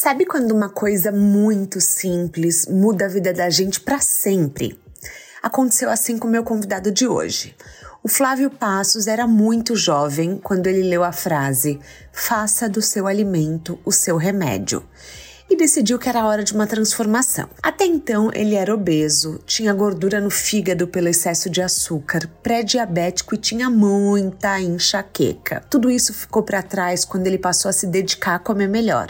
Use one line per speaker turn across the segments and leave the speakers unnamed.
Sabe quando uma coisa muito simples muda a vida da gente para sempre? Aconteceu assim com o meu convidado de hoje. O Flávio Passos era muito jovem quando ele leu a frase: Faça do seu alimento o seu remédio. E decidiu que era hora de uma transformação. Até então, ele era obeso, tinha gordura no fígado pelo excesso de açúcar, pré-diabético e tinha muita enxaqueca. Tudo isso ficou para trás quando ele passou a se dedicar a comer melhor.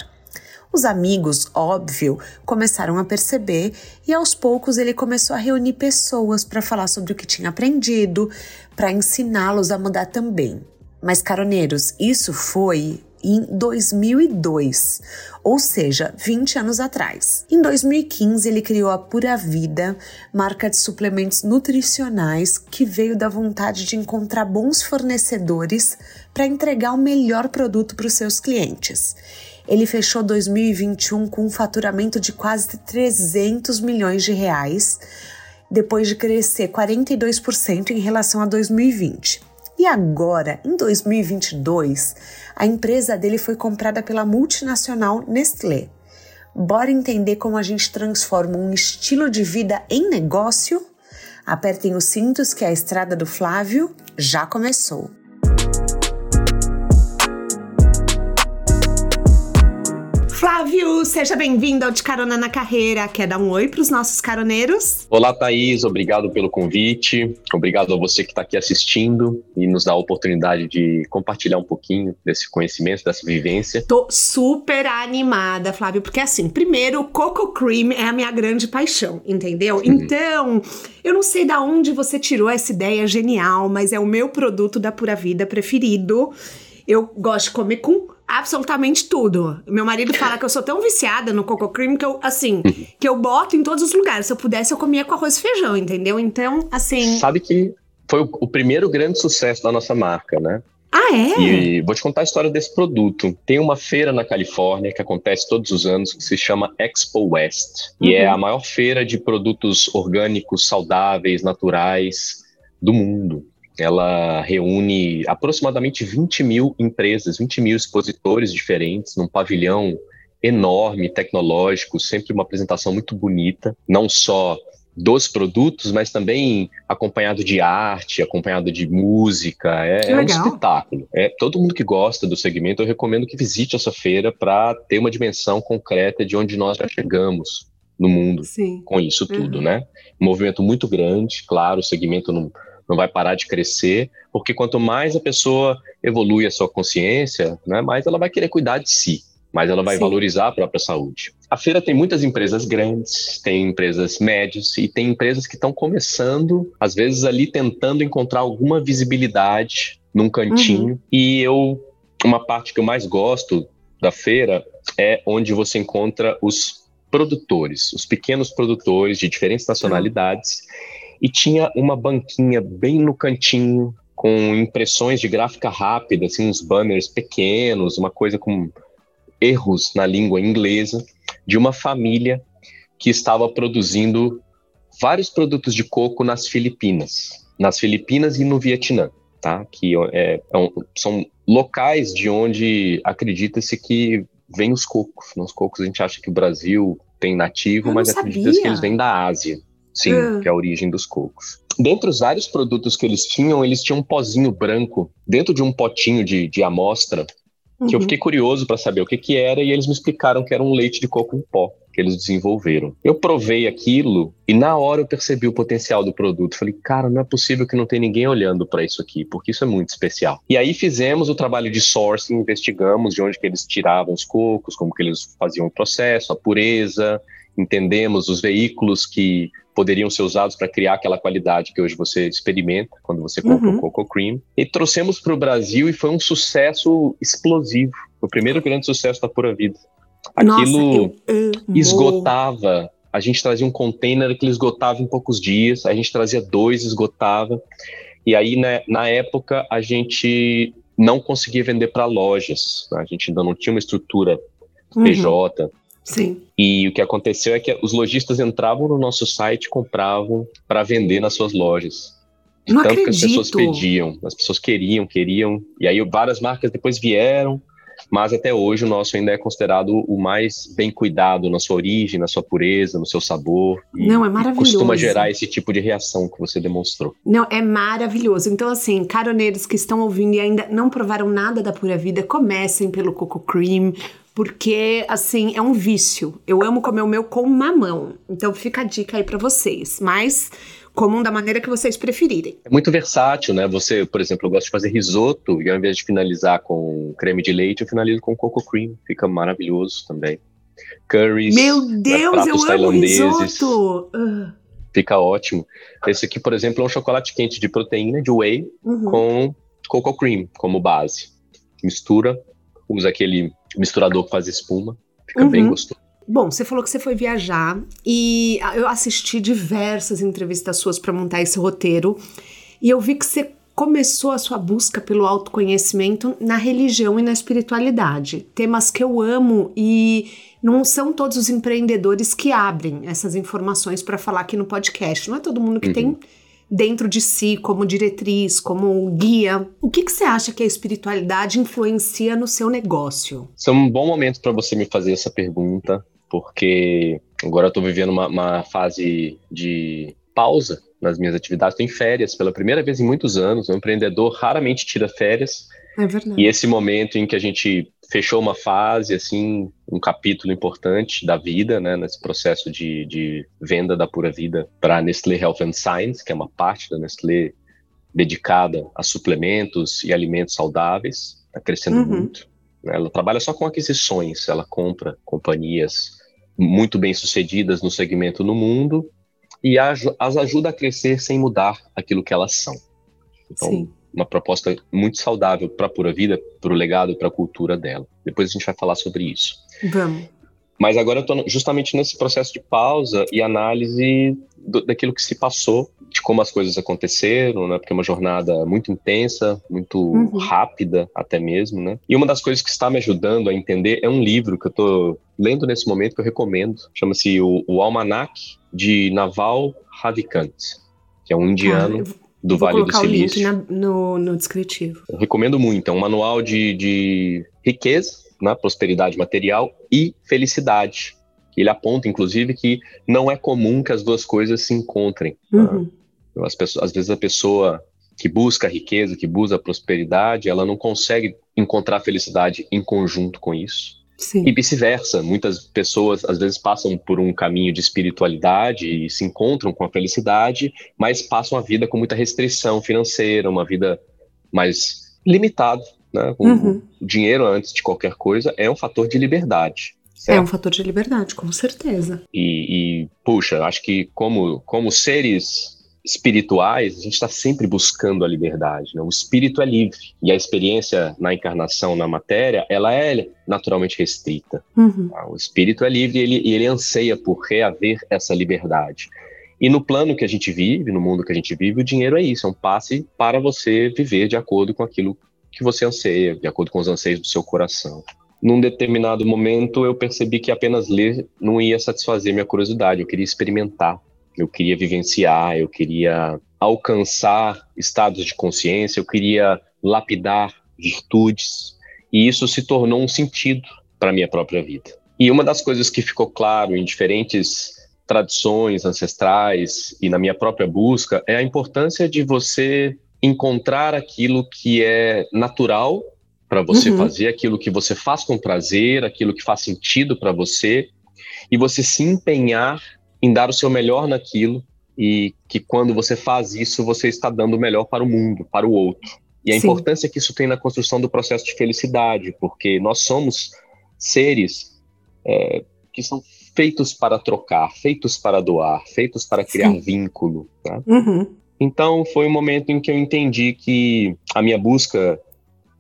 Os amigos, óbvio, começaram a perceber e aos poucos ele começou a reunir pessoas para falar sobre o que tinha aprendido, para ensiná-los a mudar também. Mas, caroneiros, isso foi em 2002, ou seja, 20 anos atrás. Em 2015, ele criou a Pura Vida, marca de suplementos nutricionais que veio da vontade de encontrar bons fornecedores para entregar o melhor produto para os seus clientes ele fechou 2021 com um faturamento de quase 300 milhões de reais, depois de crescer 42% em relação a 2020. E agora, em 2022, a empresa dele foi comprada pela multinacional Nestlé. Bora entender como a gente transforma um estilo de vida em negócio? Apertem os cintos que a estrada do Flávio já começou. Flávio, seja bem-vindo ao De Carona na Carreira. Quer dar um oi para os nossos caroneiros?
Olá, Thaís. Obrigado pelo convite. Obrigado a você que está aqui assistindo e nos dá a oportunidade de compartilhar um pouquinho desse conhecimento, dessa vivência.
Tô super animada, Flávio, porque assim, primeiro, Coco Cream é a minha grande paixão, entendeu? Hum. Então, eu não sei da onde você tirou essa ideia genial, mas é o meu produto da Pura Vida preferido. Eu gosto de comer com absolutamente tudo. Meu marido fala que eu sou tão viciada no coco cream que eu, assim, que eu boto em todos os lugares. Se eu pudesse, eu comia com arroz e feijão, entendeu? Então, assim.
Sabe que foi o, o primeiro grande sucesso da nossa marca, né?
Ah, é?
E vou te contar a história desse produto. Tem uma feira na Califórnia que acontece todos os anos que se chama Expo West. Uhum. E é uhum. a maior feira de produtos orgânicos, saudáveis, naturais do mundo ela reúne aproximadamente 20 mil empresas, 20 mil expositores diferentes num pavilhão enorme, tecnológico, sempre uma apresentação muito bonita, não só dos produtos, mas também acompanhado de arte, acompanhado de música. É, é um espetáculo. É, todo mundo que gosta do segmento, eu recomendo que visite essa feira para ter uma dimensão concreta de onde nós já chegamos no mundo Sim. com isso tudo, uhum. né? Um movimento muito grande, claro, o segmento não não vai parar de crescer, porque quanto mais a pessoa evolui a sua consciência, né, mais ela vai querer cuidar de si, mais ela vai Sim. valorizar a própria saúde. A feira tem muitas empresas grandes, tem empresas médias e tem empresas que estão começando, às vezes ali tentando encontrar alguma visibilidade num cantinho. Uhum. E eu, uma parte que eu mais gosto da feira é onde você encontra os produtores, os pequenos produtores de diferentes nacionalidades. Uhum e tinha uma banquinha bem no cantinho, com impressões de gráfica rápida, assim, uns banners pequenos, uma coisa com erros na língua inglesa, de uma família que estava produzindo vários produtos de coco nas Filipinas, nas Filipinas e no Vietnã, tá? Que é, é são locais de onde acredita-se que vêm os cocos. Nos cocos a gente acha que o Brasil tem nativo, mas acredita-se que eles vêm da Ásia. Sim, uh. que é a origem dos cocos. Dentre os vários produtos que eles tinham, eles tinham um pozinho branco dentro de um potinho de, de amostra, que uhum. eu fiquei curioso para saber o que, que era, e eles me explicaram que era um leite de coco em pó que eles desenvolveram. Eu provei aquilo e na hora eu percebi o potencial do produto. Falei, cara, não é possível que não tenha ninguém olhando para isso aqui, porque isso é muito especial. E aí fizemos o trabalho de sourcing, investigamos de onde que eles tiravam os cocos, como que eles faziam o processo, a pureza, entendemos os veículos que poderiam ser usados para criar aquela qualidade que hoje você experimenta quando você compra uhum. o Coco Cream. E trouxemos para o Brasil e foi um sucesso explosivo. Foi o primeiro grande sucesso da Pura Vida. Aquilo Nossa, esgotava a gente trazia um container que ele esgotava em poucos dias, a gente trazia dois, esgotava. E aí, né, na época, a gente não conseguia vender para lojas. Né? A gente ainda não tinha uma estrutura uhum.
Sim.
E o que aconteceu é que os lojistas entravam no nosso site e compravam para vender nas suas lojas.
Não
tanto
acredito.
que as pessoas pediam, as pessoas queriam, queriam. E aí várias marcas depois vieram, mas até hoje o nosso ainda é considerado o mais bem cuidado na sua origem, na sua pureza, no seu sabor.
Não, é maravilhoso.
Costuma gerar esse tipo de reação que você demonstrou.
Não, é maravilhoso. Então, assim, caroneiros que estão ouvindo e ainda não provaram nada da pura vida, comecem pelo Coco Cream, porque assim é um vício. Eu amo comer o meu com mamão. Então fica a dica aí para vocês. Mas comum da maneira que vocês preferirem.
É muito versátil, né? Você, por exemplo, eu gosto de fazer risoto e ao invés de finalizar com creme de leite, eu finalizo com coco cream. Fica maravilhoso também. Curries.
Meu Deus, eu amo risoto! Uh.
Fica ótimo. Esse aqui, por exemplo, é um chocolate quente de proteína, de whey, uhum. com coco cream como base. Mistura, usa aquele misturador que faz espuma. Fica uhum. bem gostoso.
Bom, você falou que você foi viajar e eu assisti diversas entrevistas suas para montar esse roteiro e eu vi que você começou a sua busca pelo autoconhecimento na religião e na espiritualidade. Temas que eu amo e não são todos os empreendedores que abrem essas informações para falar aqui no podcast. Não é todo mundo que uhum. tem dentro de si como diretriz, como guia. O que, que você acha que a espiritualidade influencia no seu negócio?
Esse é um bom momento para você me fazer essa pergunta, porque agora eu estou vivendo uma, uma fase de pausa nas minhas atividades, estou em férias pela primeira vez em muitos anos. Um empreendedor raramente tira férias.
É verdade.
E esse momento em que a gente fechou uma fase, assim, um capítulo importante da vida, né, nesse processo de, de venda da Pura Vida para a Nestlé Health and Science, que é uma parte da Nestlé dedicada a suplementos e alimentos saudáveis, está crescendo uhum. muito. Né. Ela trabalha só com aquisições, ela compra companhias muito bem sucedidas no segmento no mundo e as ajuda a crescer sem mudar aquilo que elas são. Então, Sim uma proposta muito saudável para a Pura Vida, para o legado e para a cultura dela. Depois a gente vai falar sobre isso.
Vamos.
Mas agora eu estou justamente nesse processo de pausa e análise do, daquilo que se passou, de como as coisas aconteceram, né? Porque é uma jornada muito intensa, muito uhum. rápida até mesmo, né? E uma das coisas que está me ajudando a entender é um livro que eu estou lendo nesse momento que eu recomendo. Chama-se o, o Almanac de Naval Ravikant, que é um indiano. Ah, do
Vou
Vale do
Silício. O link na, no, no descritivo.
Eu recomendo muito. É um manual de, de riqueza, né, prosperidade material e felicidade. Ele aponta, inclusive, que não é comum que as duas coisas se encontrem. Tá? Uhum. Tá? As pessoas, às vezes a pessoa que busca a riqueza, que busca a prosperidade, ela não consegue encontrar felicidade em conjunto com isso.
Sim.
E vice-versa. Muitas pessoas, às vezes, passam por um caminho de espiritualidade e se encontram com a felicidade, mas passam a vida com muita restrição financeira, uma vida mais limitada. Né? Uhum. O dinheiro, antes de qualquer coisa, é um fator de liberdade.
Certo? É um fator de liberdade, com certeza.
E, e puxa, acho que como, como seres espirituais, a gente está sempre buscando a liberdade. Né? O espírito é livre e a experiência na encarnação, na matéria, ela é naturalmente restrita.
Uhum.
Tá? O espírito é livre e ele, ele anseia por reaver essa liberdade. E no plano que a gente vive, no mundo que a gente vive, o dinheiro é isso, é um passe para você viver de acordo com aquilo que você anseia, de acordo com os anseios do seu coração. Num determinado momento, eu percebi que apenas ler não ia satisfazer minha curiosidade, eu queria experimentar eu queria vivenciar, eu queria alcançar estados de consciência, eu queria lapidar virtudes, e isso se tornou um sentido para minha própria vida. E uma das coisas que ficou claro em diferentes tradições ancestrais e na minha própria busca é a importância de você encontrar aquilo que é natural para você uhum. fazer, aquilo que você faz com prazer, aquilo que faz sentido para você, e você se empenhar em dar o seu melhor naquilo e que quando você faz isso, você está dando o melhor para o mundo, para o outro. E a Sim. importância que isso tem na construção do processo de felicidade, porque nós somos seres é, que são feitos para trocar, feitos para doar, feitos para criar Sim. vínculo. Tá?
Uhum.
Então foi um momento em que eu entendi que a minha busca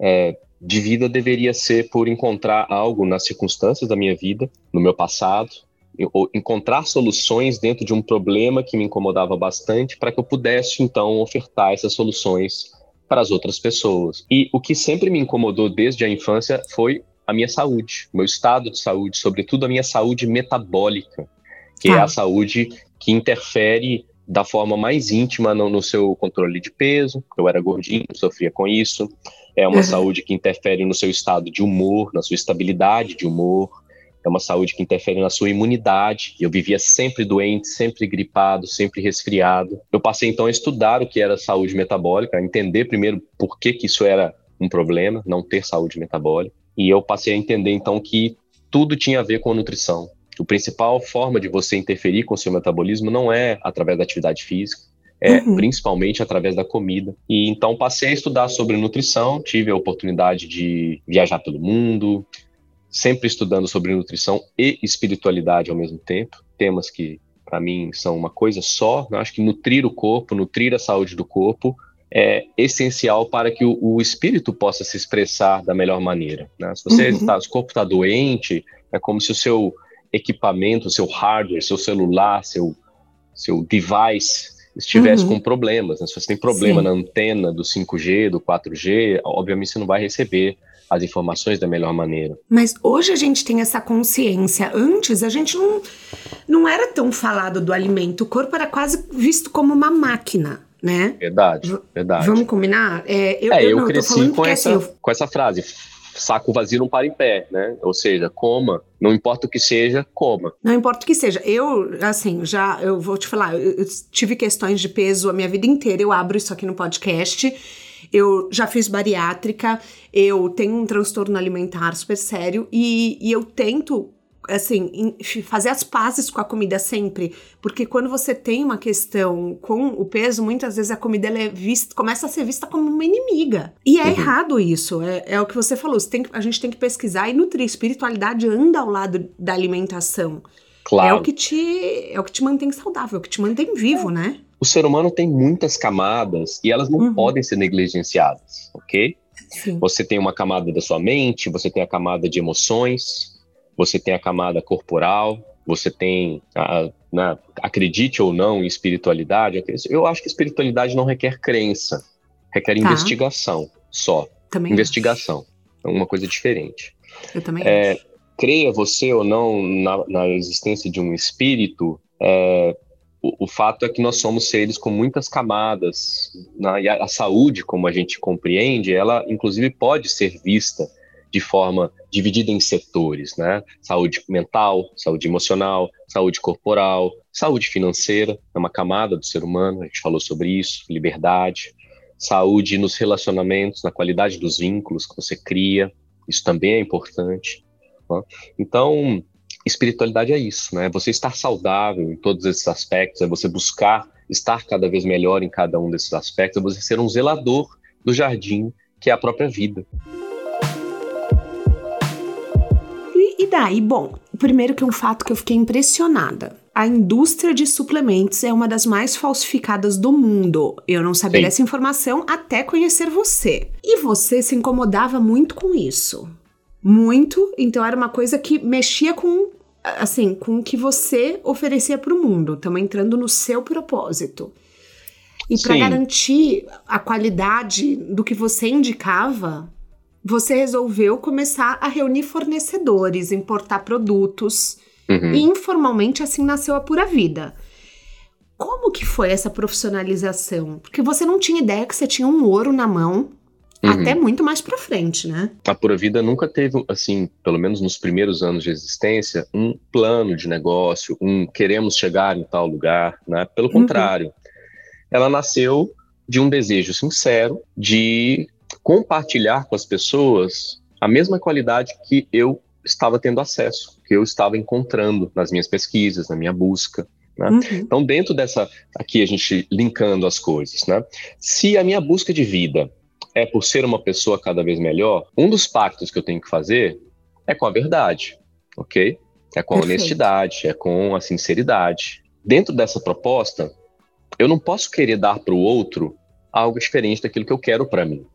é, de vida deveria ser por encontrar algo nas circunstâncias da minha vida, no meu passado, encontrar soluções dentro de um problema que me incomodava bastante para que eu pudesse então ofertar essas soluções para as outras pessoas. E o que sempre me incomodou desde a infância foi a minha saúde, meu estado de saúde, sobretudo a minha saúde metabólica, que ah. é tá. a saúde que interfere da forma mais íntima no, no, seu controle de peso. Eu era gordinho, sofria com isso. É uma uhum. saúde que interfere no seu estado de humor, na sua estabilidade de humor. É uma saúde que interfere na sua imunidade. Eu vivia sempre doente, sempre gripado, sempre resfriado. Eu passei então a estudar o que era saúde metabólica, a entender primeiro por que, que isso era um problema, não ter saúde metabólica. E eu passei a entender então que tudo tinha a ver com a nutrição a principal forma de você interferir com o seu metabolismo não é através da atividade física, é uhum. principalmente através da comida. E então passei a estudar sobre nutrição, tive a oportunidade de viajar pelo mundo, sempre estudando sobre nutrição e espiritualidade ao mesmo tempo, temas que para mim são uma coisa só. Eu acho que nutrir o corpo, nutrir a saúde do corpo é essencial para que o, o espírito possa se expressar da melhor maneira. Né? Se você uhum. tá, o corpo está doente, é como se o seu equipamento, seu hardware, seu celular, seu, seu device estivesse uhum. com problemas. Né? Se você tem problema Sim. na antena do 5G, do 4G, obviamente você não vai receber as informações da melhor maneira.
Mas hoje a gente tem essa consciência. Antes a gente não, não era tão falado do alimento. O corpo era quase visto como uma máquina. Né?
Verdade, verdade.
Vamos combinar?
É, eu, é, eu, eu não, cresci com, essa, assim, eu... com essa frase saco vazio não para em pé, né? Ou seja, coma, não importa o que seja, coma.
Não importa o que seja. Eu, assim, já, eu vou te falar, eu, eu tive questões de peso a minha vida inteira, eu abro isso aqui no podcast. Eu já fiz bariátrica, eu tenho um transtorno alimentar super sério e, e eu tento assim, fazer as pazes com a comida sempre, porque quando você tem uma questão com o peso, muitas vezes a comida é vista, começa a ser vista como uma inimiga. E é uhum. errado isso, é, é, o que você falou, você tem que, a gente tem que pesquisar e nutrir. Espiritualidade anda ao lado da alimentação. Claro. É o que te, é o que te mantém saudável, é o que te mantém vivo, é. né?
O ser humano tem muitas camadas e elas não uhum. podem ser negligenciadas, ok? Sim. Você tem uma camada da sua mente, você tem a camada de emoções, você tem a camada corporal, você tem, a, na, né, acredite ou não em espiritualidade, eu acho que espiritualidade não requer crença, requer tá. investigação só. Também investigação. É uma coisa diferente.
Eu também é.
Creia você ou não na, na existência de um espírito, é, o, o, fato é que nós somos seres com muitas camadas. Na, e a, a saúde, como a gente compreende, ela inclusive pode ser vista de forma dividida em setores, né? Saúde mental, saúde emocional, saúde corporal, saúde financeira, é uma camada do ser humano, a gente falou sobre isso, liberdade, saúde nos relacionamentos, na qualidade dos vínculos que você cria, isso também é importante. Né? Então, espiritualidade é isso, né? Você estar saudável em todos esses aspectos, é você buscar estar cada vez melhor em cada um desses aspectos, é você ser um zelador do jardim que é a própria vida.
daí, bom, primeiro que um fato que eu fiquei impressionada. A indústria de suplementos é uma das mais falsificadas do mundo. Eu não sabia Sim. dessa informação até conhecer você. E você se incomodava muito com isso. Muito, então era uma coisa que mexia com assim, com o que você oferecia para o mundo. Estamos entrando no seu propósito. E para garantir a qualidade do que você indicava, você resolveu começar a reunir fornecedores, importar produtos. Uhum. E informalmente assim nasceu a Pura Vida. Como que foi essa profissionalização? Porque você não tinha ideia que você tinha um ouro na mão uhum. até muito mais para frente, né?
A Pura Vida nunca teve, assim, pelo menos nos primeiros anos de existência, um plano de negócio, um queremos chegar em tal lugar, né? Pelo uhum. contrário, uhum. ela nasceu de um desejo sincero de compartilhar com as pessoas a mesma qualidade que eu estava tendo acesso, que eu estava encontrando nas minhas pesquisas, na minha busca. Né? Uhum. Então, dentro dessa, aqui a gente linkando as coisas, né? Se a minha busca de vida é por ser uma pessoa cada vez melhor, um dos pactos que eu tenho que fazer é com a verdade, ok? É com a Perfeito. honestidade, é com a sinceridade. Dentro dessa proposta, eu não posso querer dar para o outro algo diferente daquilo que eu quero para mim.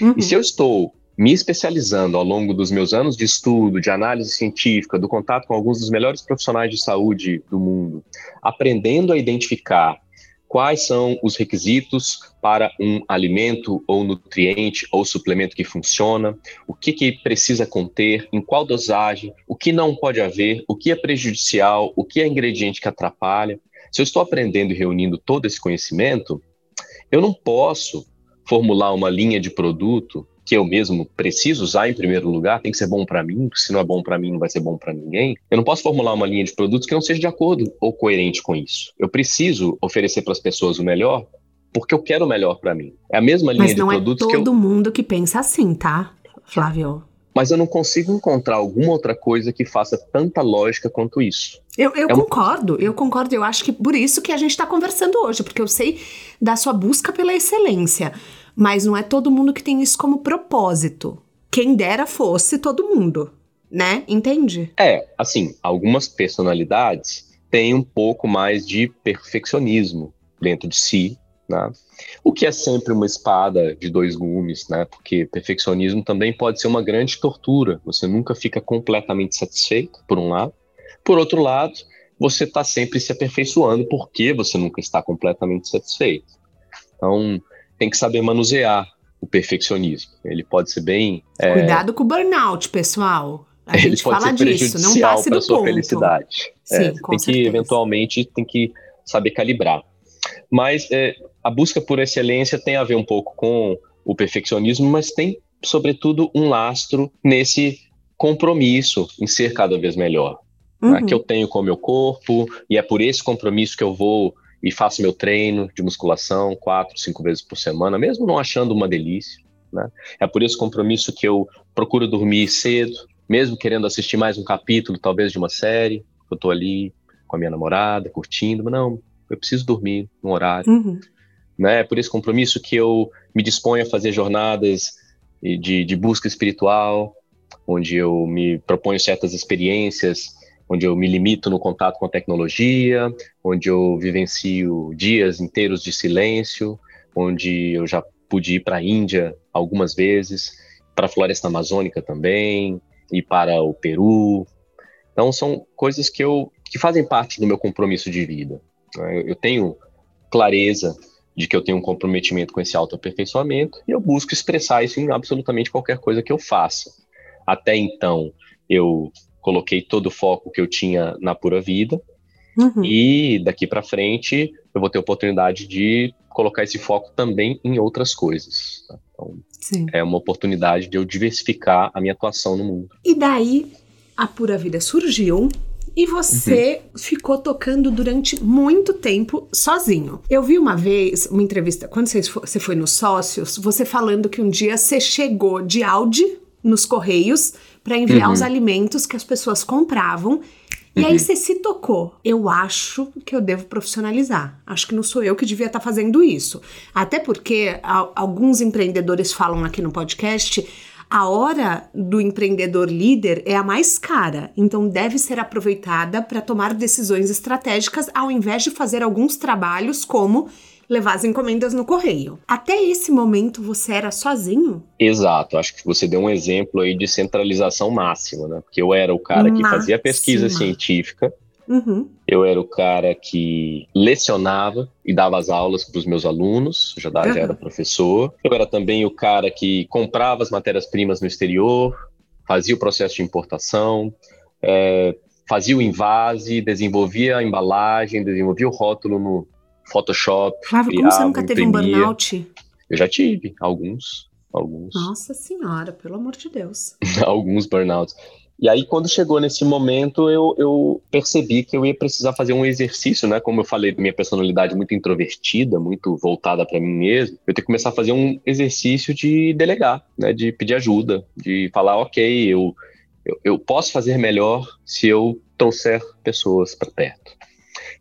Uhum. E se eu estou me especializando ao longo dos meus anos de estudo, de análise científica, do contato com alguns dos melhores profissionais de saúde do mundo, aprendendo a identificar quais são os requisitos para um alimento ou nutriente ou suplemento que funciona, o que, que precisa conter, em qual dosagem, o que não pode haver, o que é prejudicial, o que é ingrediente que atrapalha. Se eu estou aprendendo e reunindo todo esse conhecimento, eu não posso formular uma linha de produto que eu mesmo preciso usar em primeiro lugar, tem que ser bom para mim, se não é bom para mim, não vai ser bom para ninguém. Eu não posso formular uma linha de produtos que não seja de acordo ou coerente com isso. Eu preciso oferecer para as pessoas o melhor porque eu quero o melhor para mim. É a mesma linha de produtos
que
eu...
não é todo mundo que pensa assim, tá, Flávio?
Mas eu não consigo encontrar alguma outra coisa que faça tanta lógica quanto isso.
Eu, eu é concordo, eu concordo. Eu acho que por isso que a gente está conversando hoje, porque eu sei da sua busca pela excelência. Mas não é todo mundo que tem isso como propósito. Quem dera fosse todo mundo, né? Entende?
É, assim, algumas personalidades têm um pouco mais de perfeccionismo dentro de si, né? O que é sempre uma espada de dois gumes, né? Porque perfeccionismo também pode ser uma grande tortura. Você nunca fica completamente satisfeito, por um lado. Por outro lado, você está sempre se aperfeiçoando porque você nunca está completamente satisfeito. Então, tem que saber manusear o perfeccionismo. Ele pode ser bem.
É... Cuidado com o burnout, pessoal. A gente fala disso, não passe do
sua ponto. felicidade.
Sim,
é, tem certeza. que eventualmente tem que saber calibrar. Mas é, a busca por excelência tem a ver um pouco com o perfeccionismo, mas tem sobretudo um lastro nesse compromisso em ser cada vez melhor, né, uhum. né, que eu tenho com o meu corpo e é por esse compromisso que eu vou e faço meu treino de musculação quatro, cinco vezes por semana, mesmo não achando uma delícia. Né? É por esse compromisso que eu procuro dormir cedo, mesmo querendo assistir mais um capítulo, talvez de uma série. Eu estou ali com a minha namorada, curtindo, mas não, eu preciso dormir no horário. Uhum. Né? É por esse compromisso que eu me disponho a fazer jornadas de, de busca espiritual, onde eu me proponho certas experiências onde eu me limito no contato com a tecnologia, onde eu vivencio dias inteiros de silêncio, onde eu já pude ir para a Índia algumas vezes, para a floresta amazônica também, e para o Peru. Então são coisas que eu que fazem parte do meu compromisso de vida. Né? Eu tenho clareza de que eu tenho um comprometimento com esse autoaperfeiçoamento e eu busco expressar isso em absolutamente qualquer coisa que eu faça. Até então, eu coloquei todo o foco que eu tinha na pura vida. Uhum. E daqui para frente eu vou ter oportunidade de colocar esse foco também em outras coisas. Tá? Então, Sim. é uma oportunidade de eu diversificar a minha atuação no mundo.
E daí a pura vida surgiu e você uhum. ficou tocando durante muito tempo sozinho. Eu vi uma vez uma entrevista, quando você foi nos sócios, você falando que um dia você chegou de Audi nos correios para enviar uhum. os alimentos que as pessoas compravam. E uhum. aí você se tocou. Eu acho que eu devo profissionalizar. Acho que não sou eu que devia estar tá fazendo isso. Até porque a, alguns empreendedores falam aqui no podcast a hora do empreendedor líder é a mais cara, então deve ser aproveitada para tomar decisões estratégicas ao invés de fazer alguns trabalhos como levar as encomendas no correio. Até esse momento você era sozinho?
Exato, acho que você deu um exemplo aí de centralização máxima, né? Porque eu era o cara que Máxima. fazia pesquisa científica, Uhum. Eu era o cara que lecionava e dava as aulas para os meus alunos, já, uhum. já era professor. Eu era também o cara que comprava as matérias-primas no exterior, fazia o processo de importação, é, fazia o invase, desenvolvia a embalagem, desenvolvia o rótulo no, Photoshop.
Flávio, como você nunca teve um burnout?
Eu já tive, alguns. Alguns.
Nossa senhora, pelo amor de Deus.
alguns burnouts. E aí, quando chegou nesse momento, eu, eu, percebi que eu ia precisar fazer um exercício, né? Como eu falei, minha personalidade muito introvertida, muito voltada para mim mesmo, eu tenho que começar a fazer um exercício de delegar, né? De pedir ajuda, de falar, ok, eu, eu, eu posso fazer melhor se eu trouxer pessoas para perto.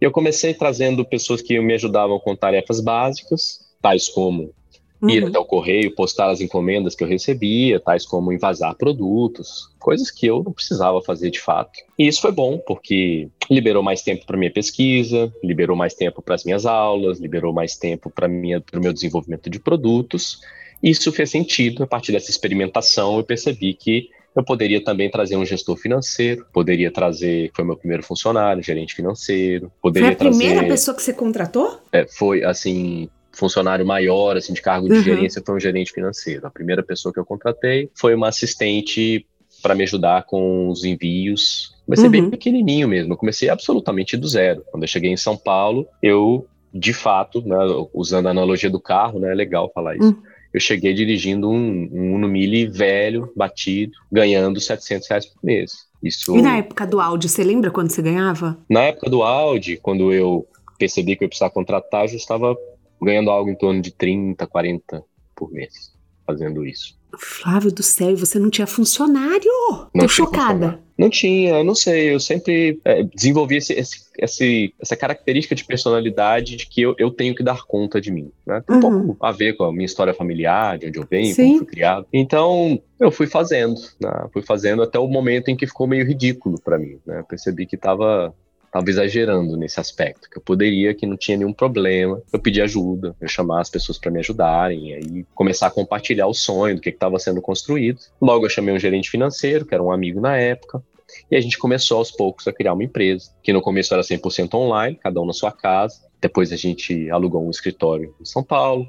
Eu comecei trazendo pessoas que me ajudavam com tarefas básicas, tais como uhum. ir até o correio, postar as encomendas que eu recebia, tais como invasar produtos, coisas que eu não precisava fazer de fato. E isso foi bom, porque liberou mais tempo para minha pesquisa, liberou mais tempo para as minhas aulas, liberou mais tempo para o meu desenvolvimento de produtos. isso fez sentido. A partir dessa experimentação, eu percebi que eu poderia também trazer um gestor financeiro, poderia trazer, foi meu primeiro funcionário, gerente financeiro, poderia
Foi a
trazer,
primeira pessoa que você contratou?
É, foi assim, funcionário maior, assim, de cargo de uhum. gerência, foi um gerente financeiro. A primeira pessoa que eu contratei foi uma assistente para me ajudar com os envios. Comecei uhum. bem pequenininho mesmo, eu comecei absolutamente do zero. Quando eu cheguei em São Paulo, eu, de fato, né, usando a analogia do carro, né, é legal falar isso. Uhum eu cheguei dirigindo um, um Uno Mille velho, batido, ganhando 700 reais por mês.
Isso... E na época do Audi, você lembra quando você ganhava?
Na época do Audi, quando eu percebi que eu precisava contratar, eu já estava ganhando algo em torno de 30, 40 por mês, fazendo isso.
Flávio do céu, você não tinha funcionário? Não Tô chocada.
Não tinha, não sei. Eu sempre é, desenvolvi esse, esse, esse, essa característica de personalidade de que eu, eu tenho que dar conta de mim. Né? Tem uhum. um pouco a ver com a minha história familiar, de onde eu venho, Sim. como fui criado. Então, eu fui fazendo. Né? Fui fazendo até o momento em que ficou meio ridículo para mim. Né? percebi que estava estava exagerando nesse aspecto, que eu poderia, que não tinha nenhum problema, eu pedir ajuda, eu chamar as pessoas para me ajudarem, aí começar a compartilhar o sonho do que estava sendo construído. Logo eu chamei um gerente financeiro, que era um amigo na época, e a gente começou aos poucos a criar uma empresa, que no começo era 100% online, cada um na sua casa. Depois a gente alugou um escritório em São Paulo,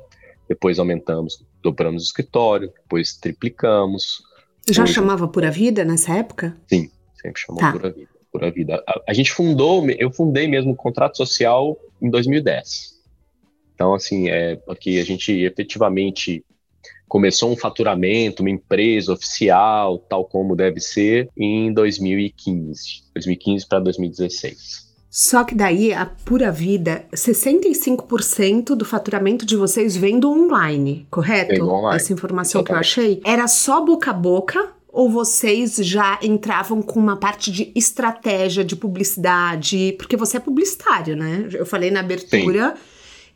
depois aumentamos, dobramos o escritório, depois triplicamos.
Já Hoje... chamava Pura Vida nessa época?
Sim, sempre chamou tá. Pura Vida pura vida. A, a, gente fundou, eu fundei mesmo o contrato social em 2010. Então, assim, é porque a gente efetivamente começou um faturamento, uma empresa oficial, tal como deve ser, em 2015. 2015 para 2016.
Só que daí a Pura Vida, 65% do faturamento de vocês vem do online, correto? Vem do online. Essa informação Exatamente. que eu achei. Era só boca a boca ou vocês já entravam com uma parte de estratégia de publicidade? Porque você é publicitário, né? Eu falei na abertura. Sim.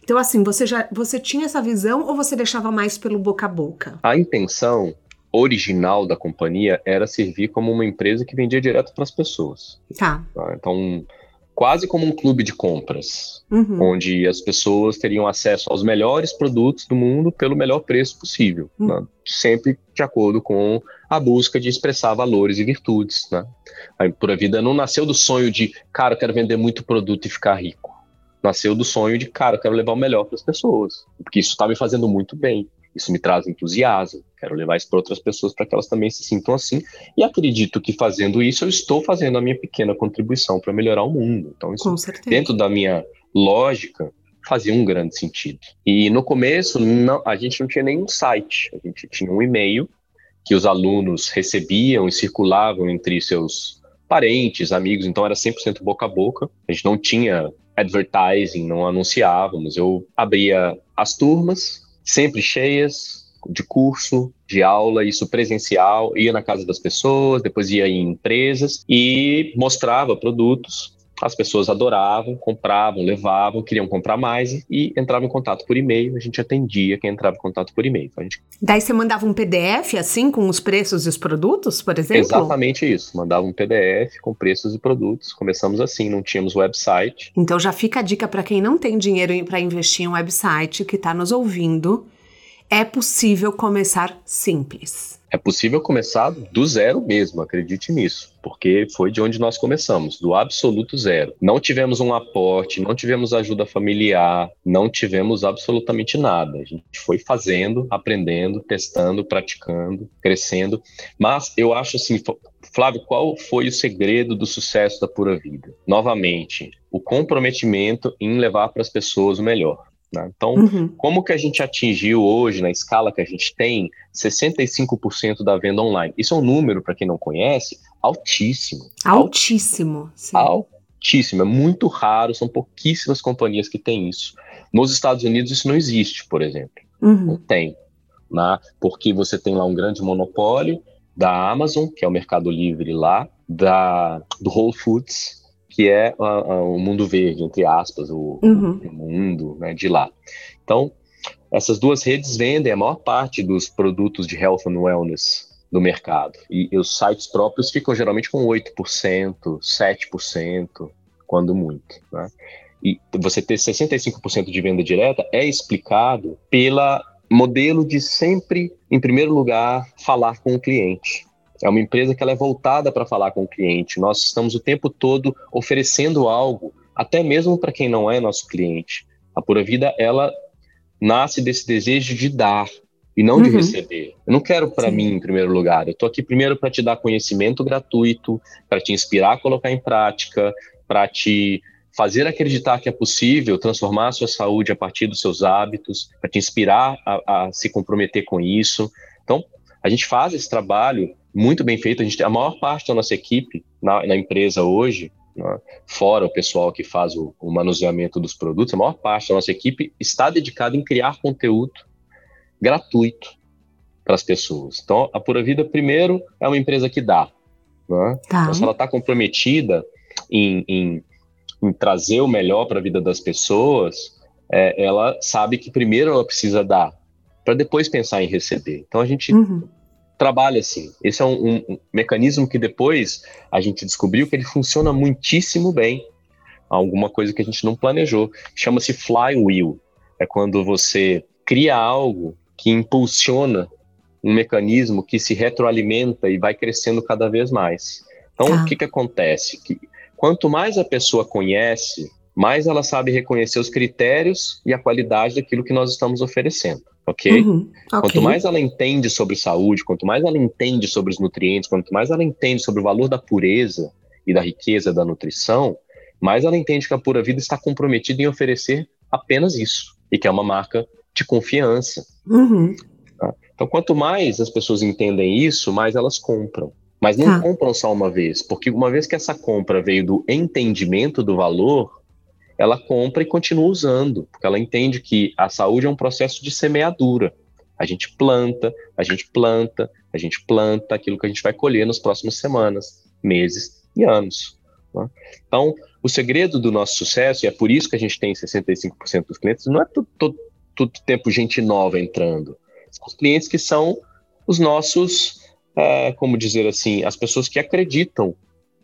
Então, assim, você já você tinha essa visão ou você deixava mais pelo boca a boca?
A intenção original da companhia era servir como uma empresa que vendia direto para as pessoas.
Tá.
tá. Então, quase como um clube de compras, uhum. onde as pessoas teriam acesso aos melhores produtos do mundo pelo melhor preço possível, uhum. né? sempre de acordo com a busca de expressar valores e virtudes. Né? A Pura Vida não nasceu do sonho de, cara, eu quero vender muito produto e ficar rico. Nasceu do sonho de, cara, eu quero levar o melhor para as pessoas, porque isso está me fazendo muito bem. Isso me traz entusiasmo. Quero levar isso para outras pessoas para que elas também se sintam assim. E acredito que fazendo isso, eu estou fazendo a minha pequena contribuição para melhorar o mundo. Então, isso, dentro da minha lógica, fazia um grande sentido. E no começo, não, a gente não tinha nenhum site. A gente tinha um e-mail que os alunos recebiam e circulavam entre seus parentes, amigos. Então, era 100% boca a boca. A gente não tinha advertising, não anunciávamos. Eu abria as turmas, sempre cheias de curso, de aula, isso presencial, ia na casa das pessoas, depois ia em empresas e mostrava produtos as pessoas adoravam, compravam, levavam, queriam comprar mais e entravam em contato por e-mail. A gente atendia quem entrava em contato por e-mail.
Então, gente... Daí você mandava um PDF assim com os preços e os produtos, por exemplo?
Exatamente isso. Mandava um PDF com preços e produtos. Começamos assim, não tínhamos website.
Então já fica a dica para quem não tem dinheiro para investir em um website que está nos ouvindo. É possível começar simples.
É possível começar do zero mesmo, acredite nisso, porque foi de onde nós começamos, do absoluto zero. Não tivemos um aporte, não tivemos ajuda familiar, não tivemos absolutamente nada. A gente foi fazendo, aprendendo, testando, praticando, crescendo. Mas eu acho assim, Flávio, qual foi o segredo do sucesso da Pura Vida? Novamente, o comprometimento em levar para as pessoas o melhor. Né? Então, uhum. como que a gente atingiu hoje, na escala que a gente tem, 65% da venda online? Isso é um número, para quem não conhece, altíssimo.
Altíssimo.
Sim. Altíssimo. É muito raro, são pouquíssimas companhias que têm isso. Nos Estados Unidos, isso não existe, por exemplo. Uhum. Não tem. Né? Porque você tem lá um grande monopólio da Amazon, que é o Mercado Livre lá, da, do Whole Foods, que é o mundo verde, entre aspas, o, uhum. o mundo né, de lá. Então, essas duas redes vendem a maior parte dos produtos de health and wellness do mercado. E, e os sites próprios ficam geralmente com 8%, 7%, quando muito. Né? E você ter 65% de venda direta é explicado pela modelo de sempre, em primeiro lugar, falar com o cliente. É uma empresa que ela é voltada para falar com o cliente. Nós estamos o tempo todo oferecendo algo, até mesmo para quem não é nosso cliente. A Pura Vida, ela nasce desse desejo de dar e não uhum. de receber. Eu não quero para mim em primeiro lugar. Eu estou aqui primeiro para te dar conhecimento gratuito, para te inspirar a colocar em prática, para te fazer acreditar que é possível transformar a sua saúde a partir dos seus hábitos, para te inspirar a, a, se comprometer com isso. Então, a gente faz esse trabalho muito bem feito. A gente a maior parte da nossa equipe na, na empresa hoje, né, fora o pessoal que faz o, o, manuseamento dos produtos, a maior parte da nossa equipe está dedicada em criar conteúdo gratuito para as pessoas. Então, a Pura Vida, primeiro, é uma empresa que dá. Né? Tá. Então, se ela está comprometida em, em, em, trazer o melhor para a vida das pessoas, é, ela sabe que primeiro ela precisa dar, para depois pensar em receber. Então, a gente uhum trabalha assim. Esse é um, um, mecanismo que depois a gente descobriu que ele funciona muitíssimo bem. Alguma coisa que a gente não planejou. Chama-se flywheel. É quando você cria algo que impulsiona um mecanismo que se retroalimenta e vai crescendo cada vez mais. Então, tá. o que, que acontece? Que quanto mais a pessoa conhece, mais ela sabe reconhecer os critérios e a qualidade daquilo que nós estamos oferecendo. Okay? Uhum, ok? Quanto mais ela entende sobre saúde, quanto mais ela entende sobre os nutrientes, quanto mais ela entende sobre o valor da pureza e da riqueza da nutrição, mais ela entende que a Pura Vida está comprometida em oferecer apenas isso, e que é uma marca de confiança. Uhum. Tá? Então, quanto mais as pessoas entendem isso, mais elas compram. Mas não tá. compram só uma vez, porque uma vez que essa compra veio do entendimento do valor, ela compra e continua usando, porque ela entende que a saúde é um processo de semeadura. A gente planta, a gente planta, a gente planta aquilo que a gente vai colher nas próximas semanas, meses e anos. Né? Então, o segredo do nosso sucesso, e é por isso que a gente tem 65% dos clientes, não é todo, todo, tempo gente nova entrando. São os clientes que são os nossos, é, como dizer assim, as pessoas que acreditam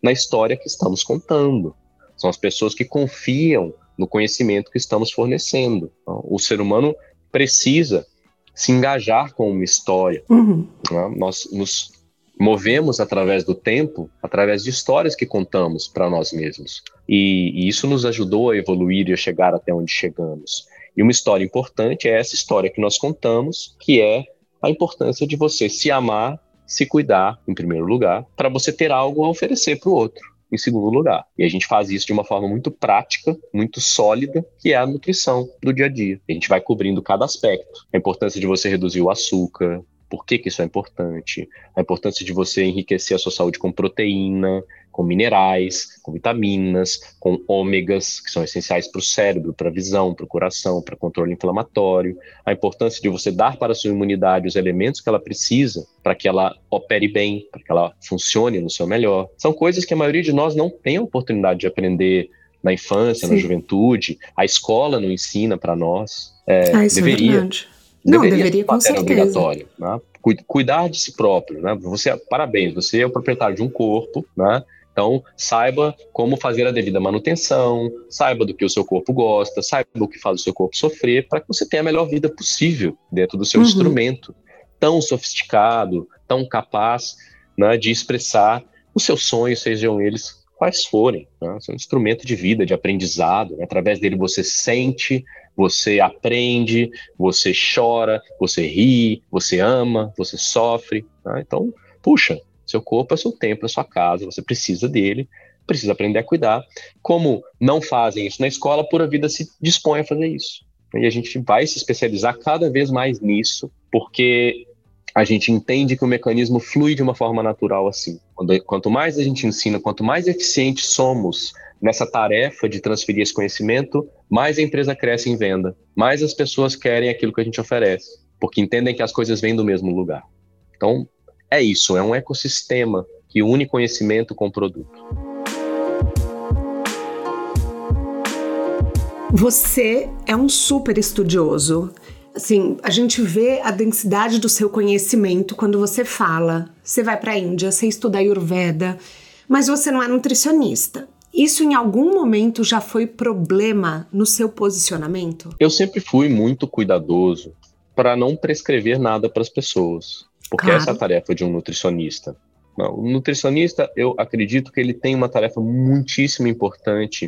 na história que estamos contando. São as pessoas que confiam no conhecimento que estamos fornecendo. Então, o ser humano precisa se engajar com uma história. Uhum. Né? Nós nos movemos através do tempo, através de histórias que contamos para nós mesmos. E, e, isso nos ajudou a evoluir e a chegar até onde chegamos. E uma história importante é essa história que nós contamos, que é a importância de você se amar, se cuidar, em primeiro lugar, para você ter algo a oferecer para o outro em segundo lugar. E a gente faz isso de uma forma muito prática, muito sólida, que é a nutrição do dia a dia. A gente vai cobrindo cada aspecto. A importância de você reduzir o açúcar, por que, que isso é importante? A importância de você enriquecer a sua saúde com proteína, com minerais, com vitaminas, com ômegas, que são essenciais para o cérebro, para a visão, para o coração, para o controle inflamatório. A importância de você dar para a sua imunidade os elementos que ela precisa para que ela opere bem, para que ela funcione no seu melhor. São coisas que a maioria de nós não tem a oportunidade de aprender na infância, Sim. na juventude. A escola não ensina para nós. É, ah, isso é deveria. É verdade
não, deveria, deveria com certeza.
obrigatório. Né? Cuidar de si próprio, né? Você, parabéns, você é o proprietário de um corpo, né? Então, saiba como fazer a devida manutenção, saiba do que o seu corpo gosta, saiba o que faz o seu corpo sofrer, para que você tenha a melhor vida possível dentro do seu uhum. instrumento tão sofisticado, tão capaz né, de expressar os seus sonhos, sejam eles quais forem. Né? é um instrumento de vida, de aprendizado. Né? Através dele você sente, você aprende, você chora, você ri, você ama, você sofre. Né? Então, puxa, seu corpo é seu templo, é sua casa, você precisa dele, precisa aprender a cuidar. Como não fazem isso na escola, a vida se dispõe a fazer isso. E a gente vai se especializar cada vez mais nisso, porque a gente entende que o mecanismo flui de uma forma natural assim. Quanto mais a gente ensina, quanto mais eficientes somos nessa tarefa de transferir esse conhecimento, mais a empresa cresce em venda, mais as pessoas querem aquilo que a gente oferece, porque entendem que as coisas vêm do mesmo lugar. Então, é isso, é um ecossistema que une conhecimento com produto.
Você é um super estudioso. Assim, a gente vê a densidade do seu conhecimento quando você fala. Você vai para a Índia, você estuda Ayurveda, mas você não é nutricionista. Isso em algum momento já foi problema no seu posicionamento?
Eu sempre fui muito cuidadoso para não prescrever nada para as pessoas, porque claro. essa é a tarefa de um nutricionista. Não, o nutricionista, eu acredito que ele tem uma tarefa muitíssimo importante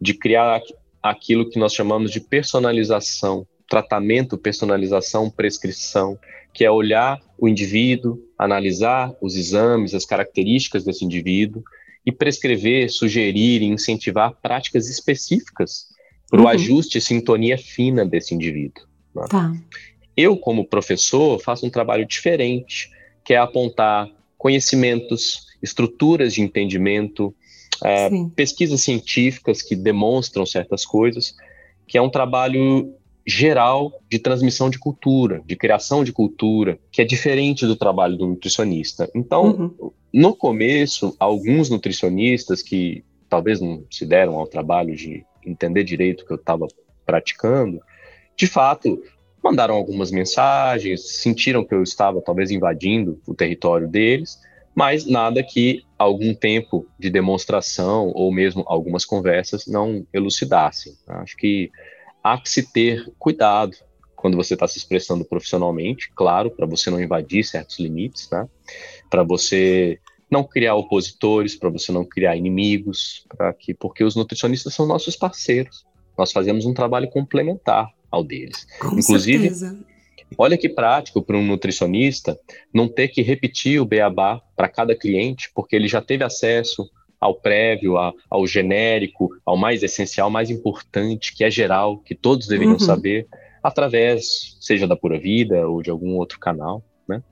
de criar aquilo que nós chamamos de personalização, tratamento, personalização, prescrição, que é olhar o indivíduo, analisar os exames, as características desse indivíduo e prescrever, sugerir e incentivar práticas específicas para o uhum. ajuste e sintonia fina desse indivíduo. Né? Tá. Eu, como professor, faço um trabalho diferente, que é apontar conhecimentos, estruturas de entendimento, é, pesquisas científicas que demonstram certas coisas, que é um trabalho geral de transmissão de cultura, de criação de cultura, que é diferente do trabalho do nutricionista. Então, uhum. no começo, alguns nutricionistas que talvez não se deram ao trabalho de entender direito o que eu estava praticando, de fato, mandaram algumas mensagens, sentiram que eu estava talvez invadindo o território deles, mas nada que algum tempo de demonstração ou mesmo algumas conversas não elucidassem. Acho que há que se ter cuidado quando você está se expressando profissionalmente, claro, para você não invadir certos limites, né? Para você não criar opositores, para você não criar inimigos, para que porque os nutricionistas são nossos parceiros. Nós fazemos um trabalho complementar ao deles.
Com Inclusive, certeza.
olha que prático para um nutricionista não ter que repetir o beabá para cada cliente, porque ele já teve acesso ao prévio, a, ao genérico, ao mais essencial, mais importante, que é geral, que todos deveriam uhum. saber, através, seja da Pura Vida ou de algum outro canal, né?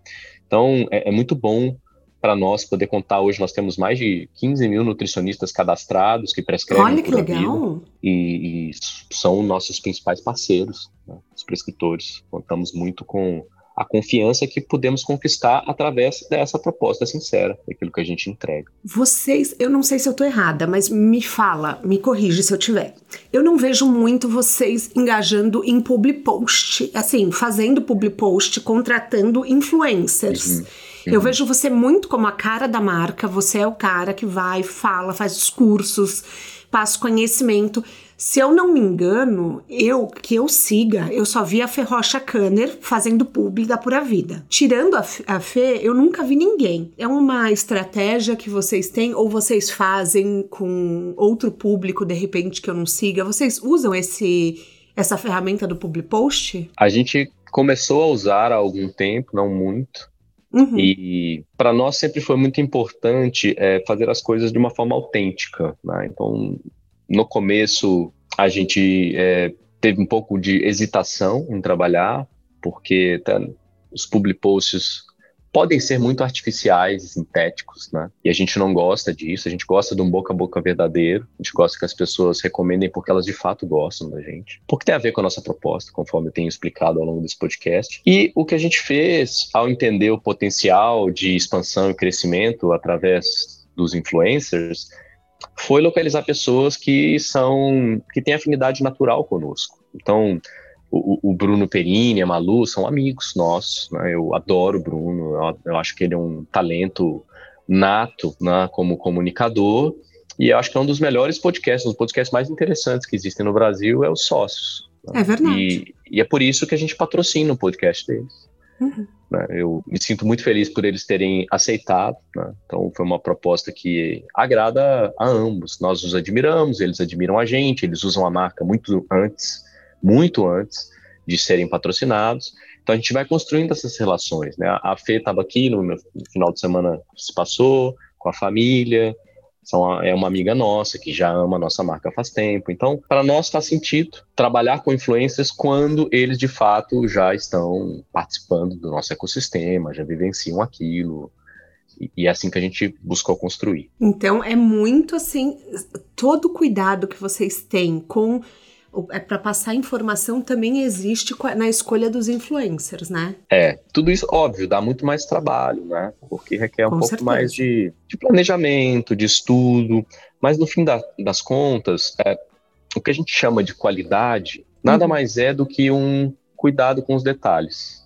Então, é, é muito bom para nós poder contar hoje. Nós temos mais de 15 mil nutricionistas cadastrados que prescrevem.
Olha que legal!
E, e, são nossos principais parceiros, né, os prescritores. Contamos muito com a confiança que podemos conquistar através dessa proposta sincera, daquilo que a gente entrega.
Vocês, eu não sei se eu estou errada, mas me fala, me corrige se eu tiver. Eu não vejo muito vocês engajando em public post, assim, fazendo public post, contratando influencers. Uhum. Uhum. Eu vejo você muito como a cara da marca, você é o cara que vai, fala, faz os cursos, passa conhecimento. Se eu não me engano, eu que eu siga, eu só vi a Ferrocha Kanner fazendo publi da Pura Vida. Tirando a, a Fê, eu nunca vi ninguém. É uma estratégia que vocês têm ou vocês fazem com outro público de repente que eu não siga? Vocês usam esse essa ferramenta do public post?
A gente começou a usar há algum tempo, não muito. Uhum. E para nós sempre foi muito importante é, fazer as coisas de uma forma autêntica. Né? Então, no começo a gente é, teve um pouco de hesitação em trabalhar, porque tá, os public posts podem ser muito artificiais e sintéticos, né? E a gente não gosta disso, a gente gosta de um boca a boca verdadeiro, a gente gosta que as pessoas recomendem porque elas de fato gostam da gente. Porque tem a ver com a nossa proposta, conforme eu tenho explicado ao longo desse podcast. E o que a gente fez ao entender o potencial de expansão e crescimento através dos influencers foi localizar pessoas que são que têm afinidade natural conosco. Então, o, o, Bruno Perini, a Malu, são amigos nossos, né? Eu adoro o Bruno, eu, eu, acho que ele é um talento nato, né, como comunicador, e eu acho que é um dos melhores podcasts, um dos podcasts mais interessantes que existem no Brasil é os Sócios.
Né? É verdade.
E, e, é por isso que a gente patrocina o podcast deles. Uhum. Né? Eu me sinto muito feliz por eles terem aceitado. Né? Então, foi uma proposta que agrada a ambos. Nós os admiramos, eles admiram a gente, eles usam a marca muito antes, muito antes de serem patrocinados. Então, a gente vai construindo essas relações. Né? A Fê estava aqui no, no final de semana que se passou, com a família, são, é uma amiga nossa que já ama a nossa marca faz tempo. Então, para nós faz sentido trabalhar com influencers quando eles de fato já estão participando do nosso ecossistema, já vivenciam aquilo. E, e é assim que a gente buscou construir.
Então, é muito assim, todo o cuidado que vocês têm com é para passar informação também existe na escolha dos influencers, né?
É, tudo isso, óbvio, dá muito mais trabalho, né? Porque requer um Com pouco certeza. mais de, de, planejamento, de estudo, mas no fim da, das contas, é, o que a gente chama de qualidade nada uhum. mais é do que um cuidado com os detalhes.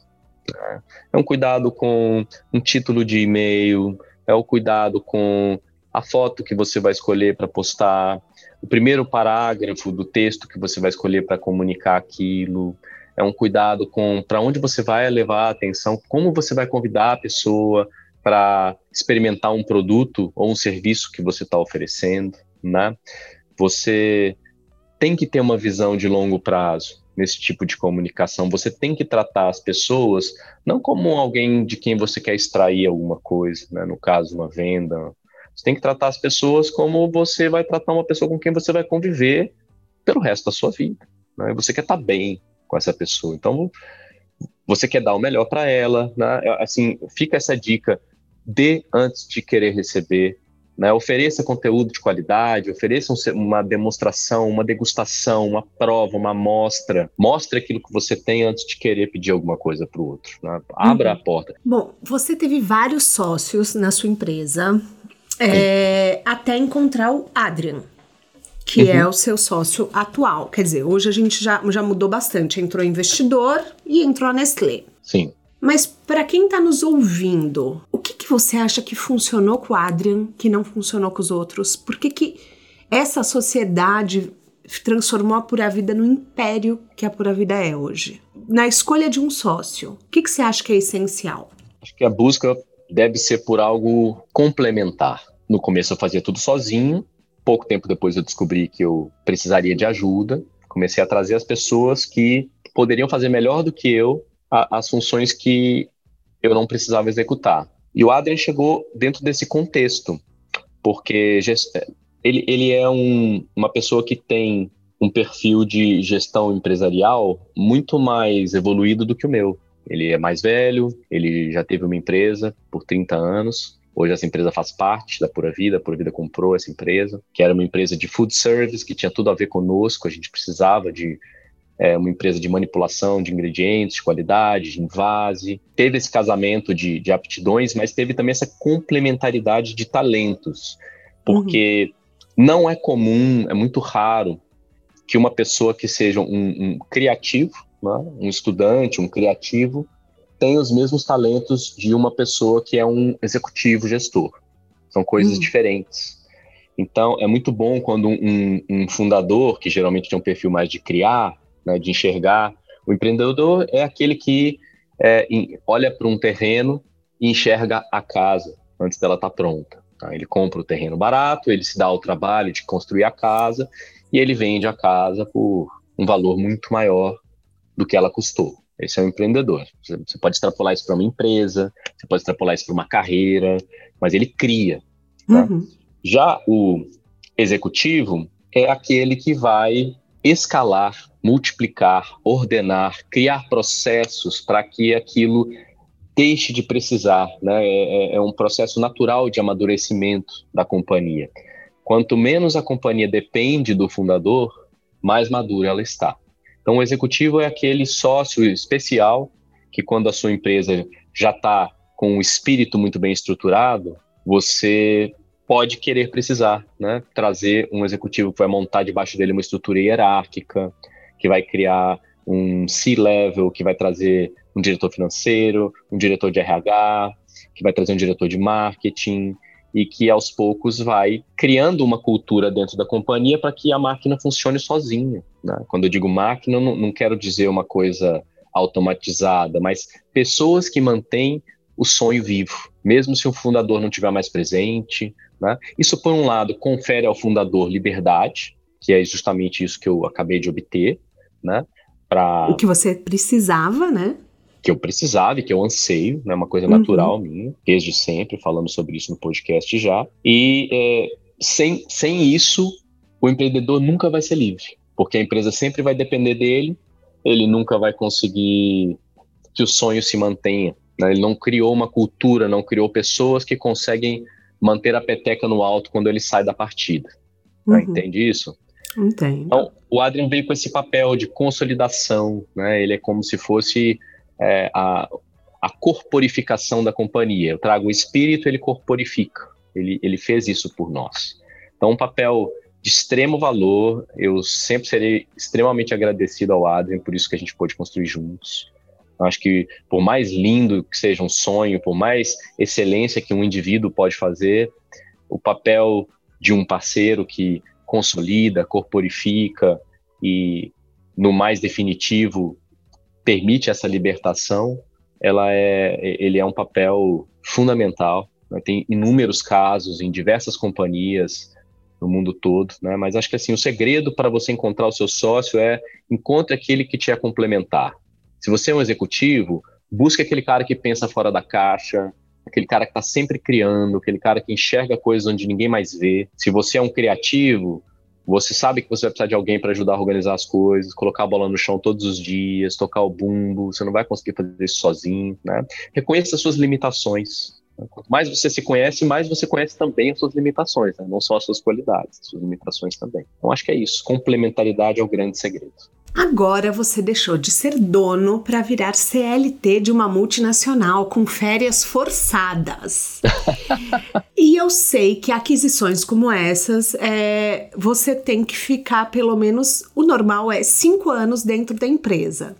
Né? É um cuidado com um título de e-mail, é o um cuidado com a foto que você vai escolher para postar, o primeiro parágrafo do texto que você vai escolher para comunicar aquilo, é um cuidado com para onde você vai levar a atenção, como você vai convidar a pessoa para experimentar um produto ou um serviço que você está oferecendo, né? Você tem que ter uma visão de longo prazo nesse tipo de comunicação. Você tem que tratar as pessoas não como alguém de quem você quer extrair alguma coisa, né? no caso, uma venda. Você tem que tratar as pessoas como você vai tratar uma pessoa com quem você vai conviver pelo resto da sua vida. Né? Você quer estar tá bem com essa pessoa. Então, você quer dar o melhor para ela. Né? Assim, fica essa dica: dê antes de querer receber. Né? Ofereça conteúdo de qualidade, ofereça um, uma demonstração, uma degustação, uma prova, uma amostra. Mostre aquilo que você tem antes de querer pedir alguma coisa para o outro. Né? Abra uhum. a porta.
Bom, você teve vários sócios na sua empresa é, até encontrar o Adrian que é uhum. é o seu sócio atual. Quer dizer, hoje a gente já, já mudou bastante. Entrou investidor e entrou a Nestlé.
Sim.
Mas para quem está nos ouvindo, o que, que você acha que funcionou com o Adrian, que não funcionou com os outros? Por que, que essa sociedade transformou a Pura Vida no império que a Pura Vida é hoje? Na escolha de um sócio, o que, que você acha que é essencial?
Acho que a busca deve ser por algo complementar. No começo eu fazia tudo sozinho, pouco tempo depois eu descobri que eu precisaria de ajuda. Comecei a trazer as pessoas que poderiam fazer melhor do que eu a, as funções que eu não precisava executar. E o Adrian chegou dentro desse contexto, porque ele, ele é um, uma pessoa que tem um perfil de gestão empresarial muito mais evoluído do que o meu. Ele é mais velho, ele já teve uma empresa por 30 anos, Hoje essa empresa faz parte da Pura Vida, a Pura Vida comprou essa empresa, que era uma empresa de food service, que tinha tudo a ver conosco, a gente precisava de é, uma empresa de manipulação de ingredientes, de qualidade, de invase. Teve esse casamento de, de aptidões, mas teve também essa complementaridade de talentos, porque uhum. não é comum, é muito raro que uma pessoa que seja um, um criativo, né, um estudante, um criativo, tem os mesmos talentos de uma pessoa que é um executivo gestor. São coisas uhum. diferentes. Então, é muito bom quando um, um, fundador, que geralmente tem um perfil mais de criar, né, de enxergar, o empreendedor é aquele que é, olha para um terreno e enxerga a casa antes dela estar tá pronta. Tá? Ele compra o terreno barato, ele se dá o trabalho de construir a casa e ele vende a casa por um valor muito maior do que ela custou. Esse é o empreendedor. Você pode extrapolar isso para uma empresa, você pode extrapolar isso para uma carreira, mas ele cria. Tá? Uhum. Já o executivo é aquele que vai escalar, multiplicar, ordenar, criar processos para que aquilo deixe de precisar. Né? É, é, é um processo natural de amadurecimento da companhia. Quanto menos a companhia depende do fundador, mais madura ela está. Então, o executivo é aquele sócio especial que, quando a sua empresa já está com um espírito muito bem estruturado, você pode querer precisar, né? Trazer um executivo que vai montar debaixo dele uma estrutura hierárquica, que vai criar um C-level, que vai trazer um diretor financeiro, um diretor de RH, que vai trazer um diretor de marketing, e que aos poucos vai criando uma cultura dentro da companhia para que a máquina funcione sozinha. Né? Quando eu digo máquina, não, não quero dizer uma coisa automatizada, mas pessoas que mantêm o sonho vivo, mesmo se o fundador não estiver mais presente. Né? Isso, por um lado, confere ao fundador liberdade, que é justamente isso que eu acabei de obter, né? Pra...
O que você precisava, né?
Que eu precisava e que eu anseio, né, uma coisa uhum. natural minha, desde sempre, falando sobre isso no podcast já. E é, sem, sem isso, o empreendedor nunca vai ser livre, porque a empresa sempre vai depender dele, ele nunca vai conseguir que o sonho se mantenha. Né? Ele não criou uma cultura, não criou pessoas que conseguem manter a peteca no alto quando ele sai da partida. Né? Uhum. Entende isso?
Entendo.
Então, o Adrian veio com esse papel de consolidação, né? Ele é como se fosse é, a, a corporificação da companhia. Eu trago o espírito, ele corporifica. Ele, ele fez isso por nós. Então, um papel de extremo valor. Eu sempre serei extremamente agradecido ao Adrian por isso que a gente pôde construir juntos. Eu acho que, por mais lindo que seja um sonho, por mais excelência que um indivíduo pode fazer, o papel de um parceiro que consolida, corporifica e, no mais definitivo, permite essa libertação, ela é, ele é um papel fundamental. Né? Tem inúmeros casos em diversas companhias no mundo todo, né? Mas acho que assim o segredo para você encontrar o seu sócio é encontre aquele que te é complementar. Se você é um executivo, busque aquele cara que pensa fora da caixa, aquele cara que está sempre criando, aquele cara que enxerga coisas onde ninguém mais vê. Se você é um criativo, você sabe que você vai precisar de alguém para ajudar a organizar as coisas, colocar a bola no chão todos os dias, tocar o bumbo, você não vai conseguir fazer isso sozinho, né? Reconheça as suas limitações. Quanto mais você se conhece, mais você conhece também as suas limitações, né? não só as suas qualidades, as suas limitações também. Então acho que é isso. Complementaridade é o grande segredo.
Agora você deixou de ser dono para virar CLT de uma multinacional com férias forçadas. e eu sei que aquisições como essas, é, você tem que ficar pelo menos, o normal é cinco anos dentro da empresa.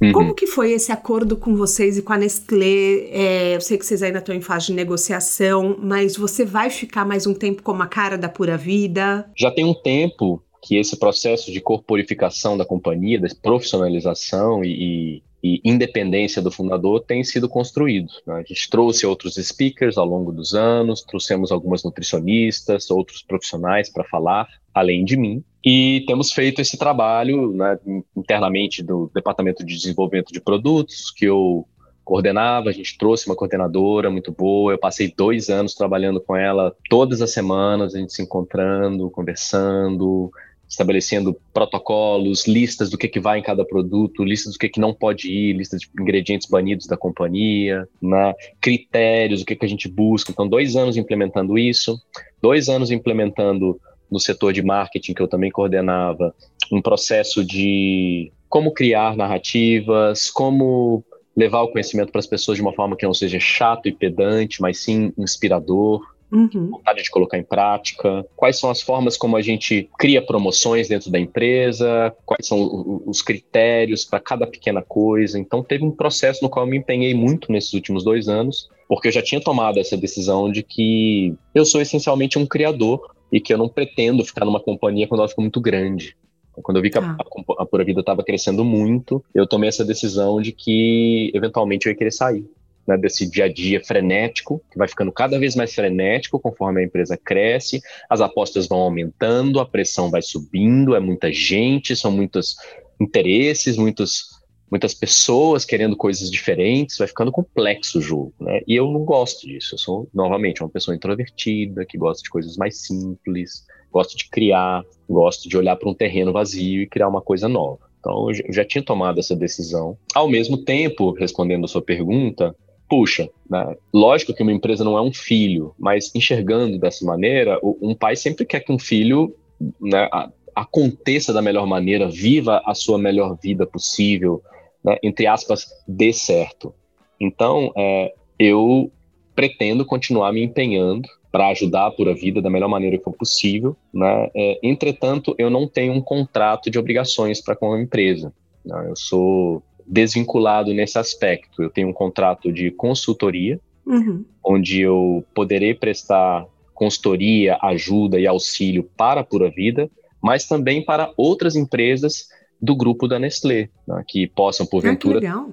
Uhum. Como que foi esse acordo com vocês e com a Nestlé? É, eu sei que vocês ainda estão em fase de negociação, mas você vai ficar mais um tempo como a cara da Pura Vida?
Já tem um tempo que esse processo de corporificação da companhia, de profissionalização e, e independência do fundador tem sido construído. Né? A gente trouxe outros speakers ao longo dos anos, trouxemos algumas nutricionistas, outros profissionais para falar, além de mim, e temos feito esse trabalho né, internamente do Departamento de Desenvolvimento de Produtos, que eu coordenava, a gente trouxe uma coordenadora muito boa, eu passei dois anos trabalhando com ela todas as semanas, a gente se encontrando, conversando, estabelecendo protocolos, listas do que, que vai em cada produto, listas do que, que não pode ir, listas de ingredientes banidos da companhia, né? critérios, o que, que a gente busca. Então, dois anos implementando isso, dois anos implementando no setor de marketing, que eu também coordenava, um processo de como criar narrativas, como levar o conhecimento para as pessoas de uma forma que não seja chato e pedante, mas sim inspirador, uhum. vontade de colocar em prática, quais são as formas como a gente cria promoções dentro da empresa, quais são os critérios para cada pequena coisa. Então, teve um processo no qual eu me empenhei muito nesses últimos dois anos, porque eu já tinha tomado essa decisão de que eu sou essencialmente um criador e que eu não pretendo ficar numa companhia quando ela fica muito grande. Quando eu vi que ah. a, a, Pura Vida estava crescendo muito, eu tomei essa decisão de que eventualmente eu ia querer sair né, desse dia a dia frenético, que vai ficando cada vez mais frenético conforme a empresa cresce, as apostas vão aumentando, a pressão vai subindo, é muita gente, são muitos interesses, muitos, muitas pessoas querendo coisas diferentes, vai ficando complexo o jogo, né? E eu não gosto disso. Eu sou, novamente, uma pessoa introvertida, que gosta de coisas mais simples, gosto de criar, gosto de olhar para um terreno vazio e criar uma coisa nova. Então, eu já tinha tomado essa decisão. Ao mesmo tempo, respondendo a sua pergunta, puxa, né? lógico que uma empresa não é um filho, mas enxergando dessa maneira, um pai sempre quer que um filho né, aconteça da melhor maneira, viva a sua melhor vida possível, né, entre aspas, dê certo. Então, é, eu pretendo continuar me empenhando para ajudar a Pura Vida da melhor maneira que for possível. Né? É, entretanto, eu não tenho um contrato de obrigações para com a empresa. Né? Eu sou desvinculado nesse aspecto. Eu tenho um contrato de consultoria, uhum. onde eu poderei prestar consultoria, ajuda e auxílio para a Pura Vida, mas também para outras empresas do grupo da Nestlé, né, que possam, porventura, ah,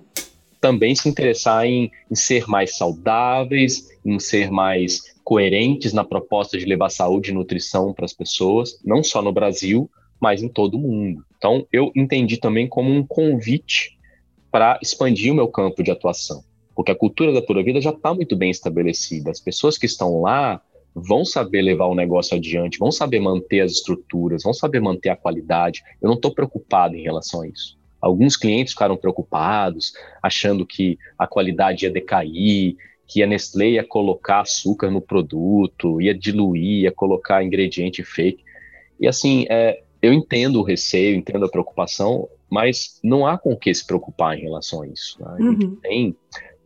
também se interessar em, em ser mais saudáveis, em ser mais coerentes na proposta de levar saúde e nutrição para as pessoas, não só no Brasil, mas em todo o mundo. Então, eu entendi também como um convite para expandir o meu campo de atuação. Porque a cultura da pura vida já está muito bem estabelecida. As pessoas que estão lá vão saber levar o negócio adiante, vão saber manter as estruturas, vão saber manter a qualidade. Eu não estou preocupado em relação a isso. Alguns clientes ficaram preocupados, achando que a qualidade ia decair, que a Nestlé ia colocar açúcar no produto, ia diluir, ia colocar ingrediente fake. E assim, é, eu entendo o receio, entendo a preocupação, mas não há com o que se preocupar em relação a isso. Né? A gente uhum. tem,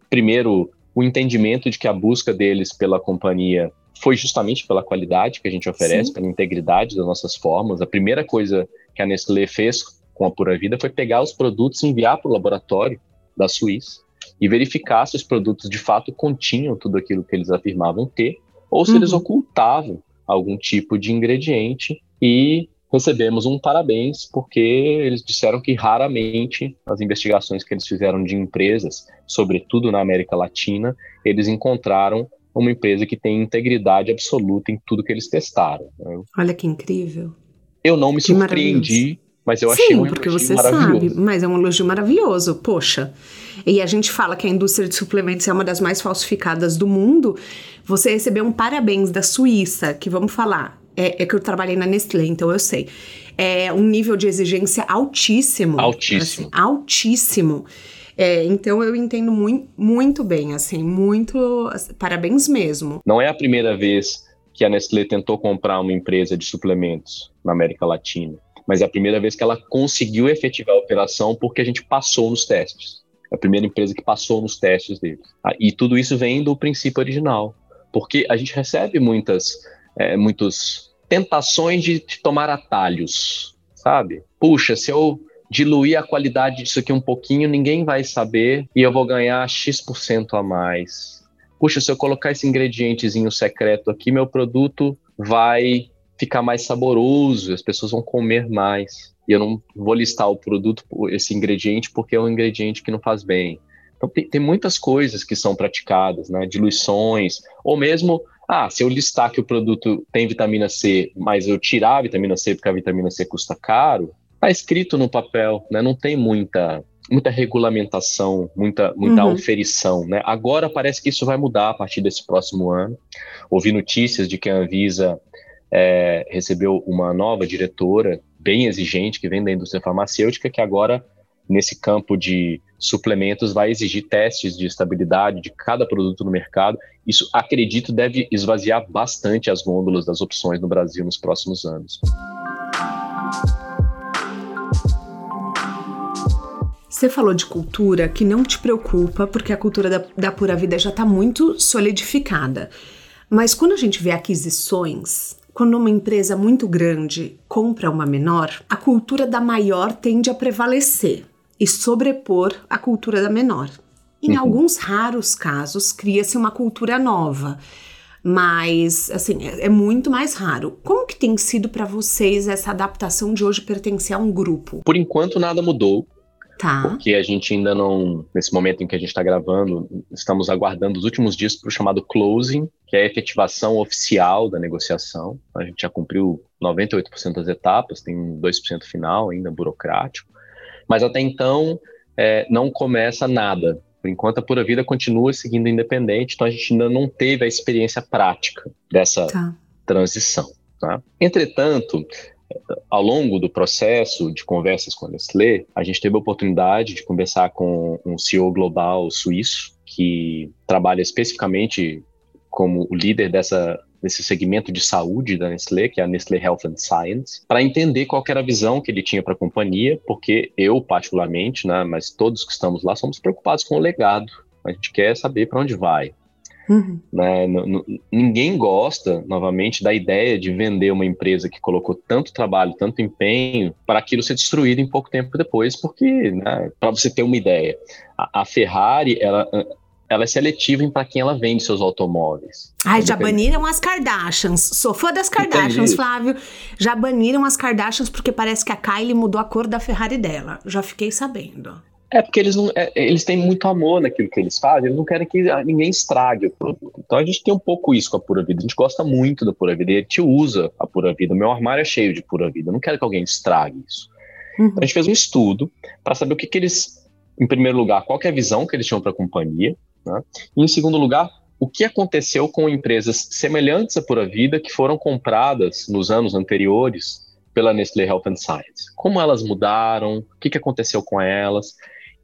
primeiro, o entendimento de que a busca deles pela companhia foi justamente pela qualidade que a gente oferece, Sim. pela integridade das nossas formas. A primeira coisa que a Nestlé fez com a Pura Vida foi pegar os produtos e enviar para o laboratório da Suíça e verificar se os produtos de fato continham tudo aquilo que eles afirmavam ter ou se uhum. eles ocultavam algum tipo de ingrediente e recebemos um parabéns, porque eles disseram que raramente as investigações que eles fizeram de empresas, sobretudo na América Latina, eles encontraram uma empresa que tem integridade absoluta em tudo que eles testaram.
Né? Olha que incrível.
Eu não me que surpreendi, mas eu
Sim,
achei um
porque você sabe, mas é um elogio maravilhoso, poxa. E a gente fala que a indústria de suplementos é uma das mais falsificadas do mundo. Você recebeu um parabéns da Suíça, que vamos falar, é, é, que eu trabalhei na Nestlé, então eu sei. É um nível de exigência altíssimo.
Altíssimo.
Assim, altíssimo. É, então eu entendo muito, muito bem, assim, muito. Parabéns mesmo.
Não é a primeira vez que a Nestlé tentou comprar uma empresa de suplementos na América Latina, mas é a primeira vez que ela conseguiu efetivar a operação porque a gente passou nos testes. É a primeira empresa que passou nos testes deles. Ah, e tudo isso vem do princípio original, porque a gente recebe muitas, é, muitos tentações de, de tomar atalhos, sabe? Puxa, se eu diluir a qualidade disso aqui um pouquinho, ninguém vai saber e eu vou ganhar X% a mais. Puxa, se eu colocar esse ingredientezinho secreto aqui, meu produto vai ficar mais saboroso, as pessoas vão comer mais. E eu não vou listar o produto, esse ingrediente, porque é um ingrediente que não faz bem. Então, tem, tem muitas coisas que são praticadas, né? Diluições, ou mesmo ah, se eu listar que o produto tem vitamina C, mas eu tirar a vitamina C porque a vitamina C custa caro, tá escrito no papel, né? Não tem muita muita regulamentação, muita muita uhum. auferição, né? Agora parece que isso vai mudar a partir desse próximo ano. Ouvi notícias de que a Anvisa é, recebeu uma nova diretora bem exigente que vem da indústria farmacêutica que agora nesse campo de suplementos vai exigir testes de estabilidade de cada produto no mercado. Isso, acredito, deve esvaziar bastante as gôndolas das opções no Brasil nos próximos anos.
Você falou de cultura que não te preocupa, porque a cultura da, da pura vida já está muito solidificada. Mas quando a gente vê aquisições, quando uma empresa muito grande compra uma menor, a cultura da maior tende a prevalecer e sobrepor a cultura da menor. Em uhum. alguns raros casos, cria-se uma cultura nova, mas assim é, é, muito mais raro. Como que tem sido para vocês essa adaptação de hoje pertencer a um grupo?
Por enquanto nada mudou.
Tá.
Porque a gente ainda não, nesse momento em que a gente está gravando, estamos aguardando os últimos dias para o chamado closing, que é a efetivação oficial da negociação. A gente já cumpriu 98% das etapas, tem 2% final ainda burocrático. Mas até então é, não começa nada. Por enquanto, a Pura Vida continua seguindo independente, então a gente ainda não teve a experiência prática dessa tá. transição. Tá? Entretanto, ao longo do processo de conversas com a Nestlé, a gente teve a oportunidade de conversar com um CEO global suíço que trabalha especificamente como o líder dessa nesse segmento de saúde da Nestlé, que é a Nestlé Health and Science, para entender qual era a visão que ele tinha para a companhia, porque eu, particularmente, né, mas todos que estamos lá, somos preocupados com o legado. A gente quer saber para onde vai. Uhum. Né? Ninguém gosta, novamente, da ideia de vender uma empresa que colocou tanto trabalho, tanto empenho, para aquilo ser destruído em pouco tempo depois, porque, né, para você ter uma ideia, a, a Ferrari, ela, ela é seletiva em para quem ela vende seus automóveis.
Ai, já baniram as Kardashians. Sou fã das Kardashians, Flávio. Já baniram as Kardashians porque parece que a Kylie mudou a cor da Ferrari dela. Já fiquei sabendo.
É porque eles não, é, eles têm muito amor naquilo que eles fazem, eles não querem que ninguém estrague o produto. Então a gente tem um pouco isso com a Pura Vida. A gente gosta muito da Pura Vida e a gente usa a Pura Vida. O meu armário é cheio de Pura Vida. Eu não quero que alguém estrague isso. Uhum. Então a gente fez um estudo para saber o que, que eles, em primeiro lugar, qual é a visão que eles tinham para a companhia, né? E, em segundo lugar, o que aconteceu com empresas semelhantes à Pura Vida que foram compradas nos anos anteriores pela Nestlé Health and Science? Como elas mudaram? O que, que aconteceu com elas?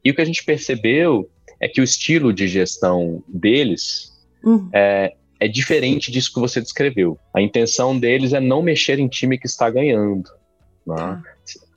E o que a gente percebeu é que o estilo de gestão deles uhum. é, é diferente disso que você descreveu. A intenção deles é não mexer em time que está ganhando. Né? Tá.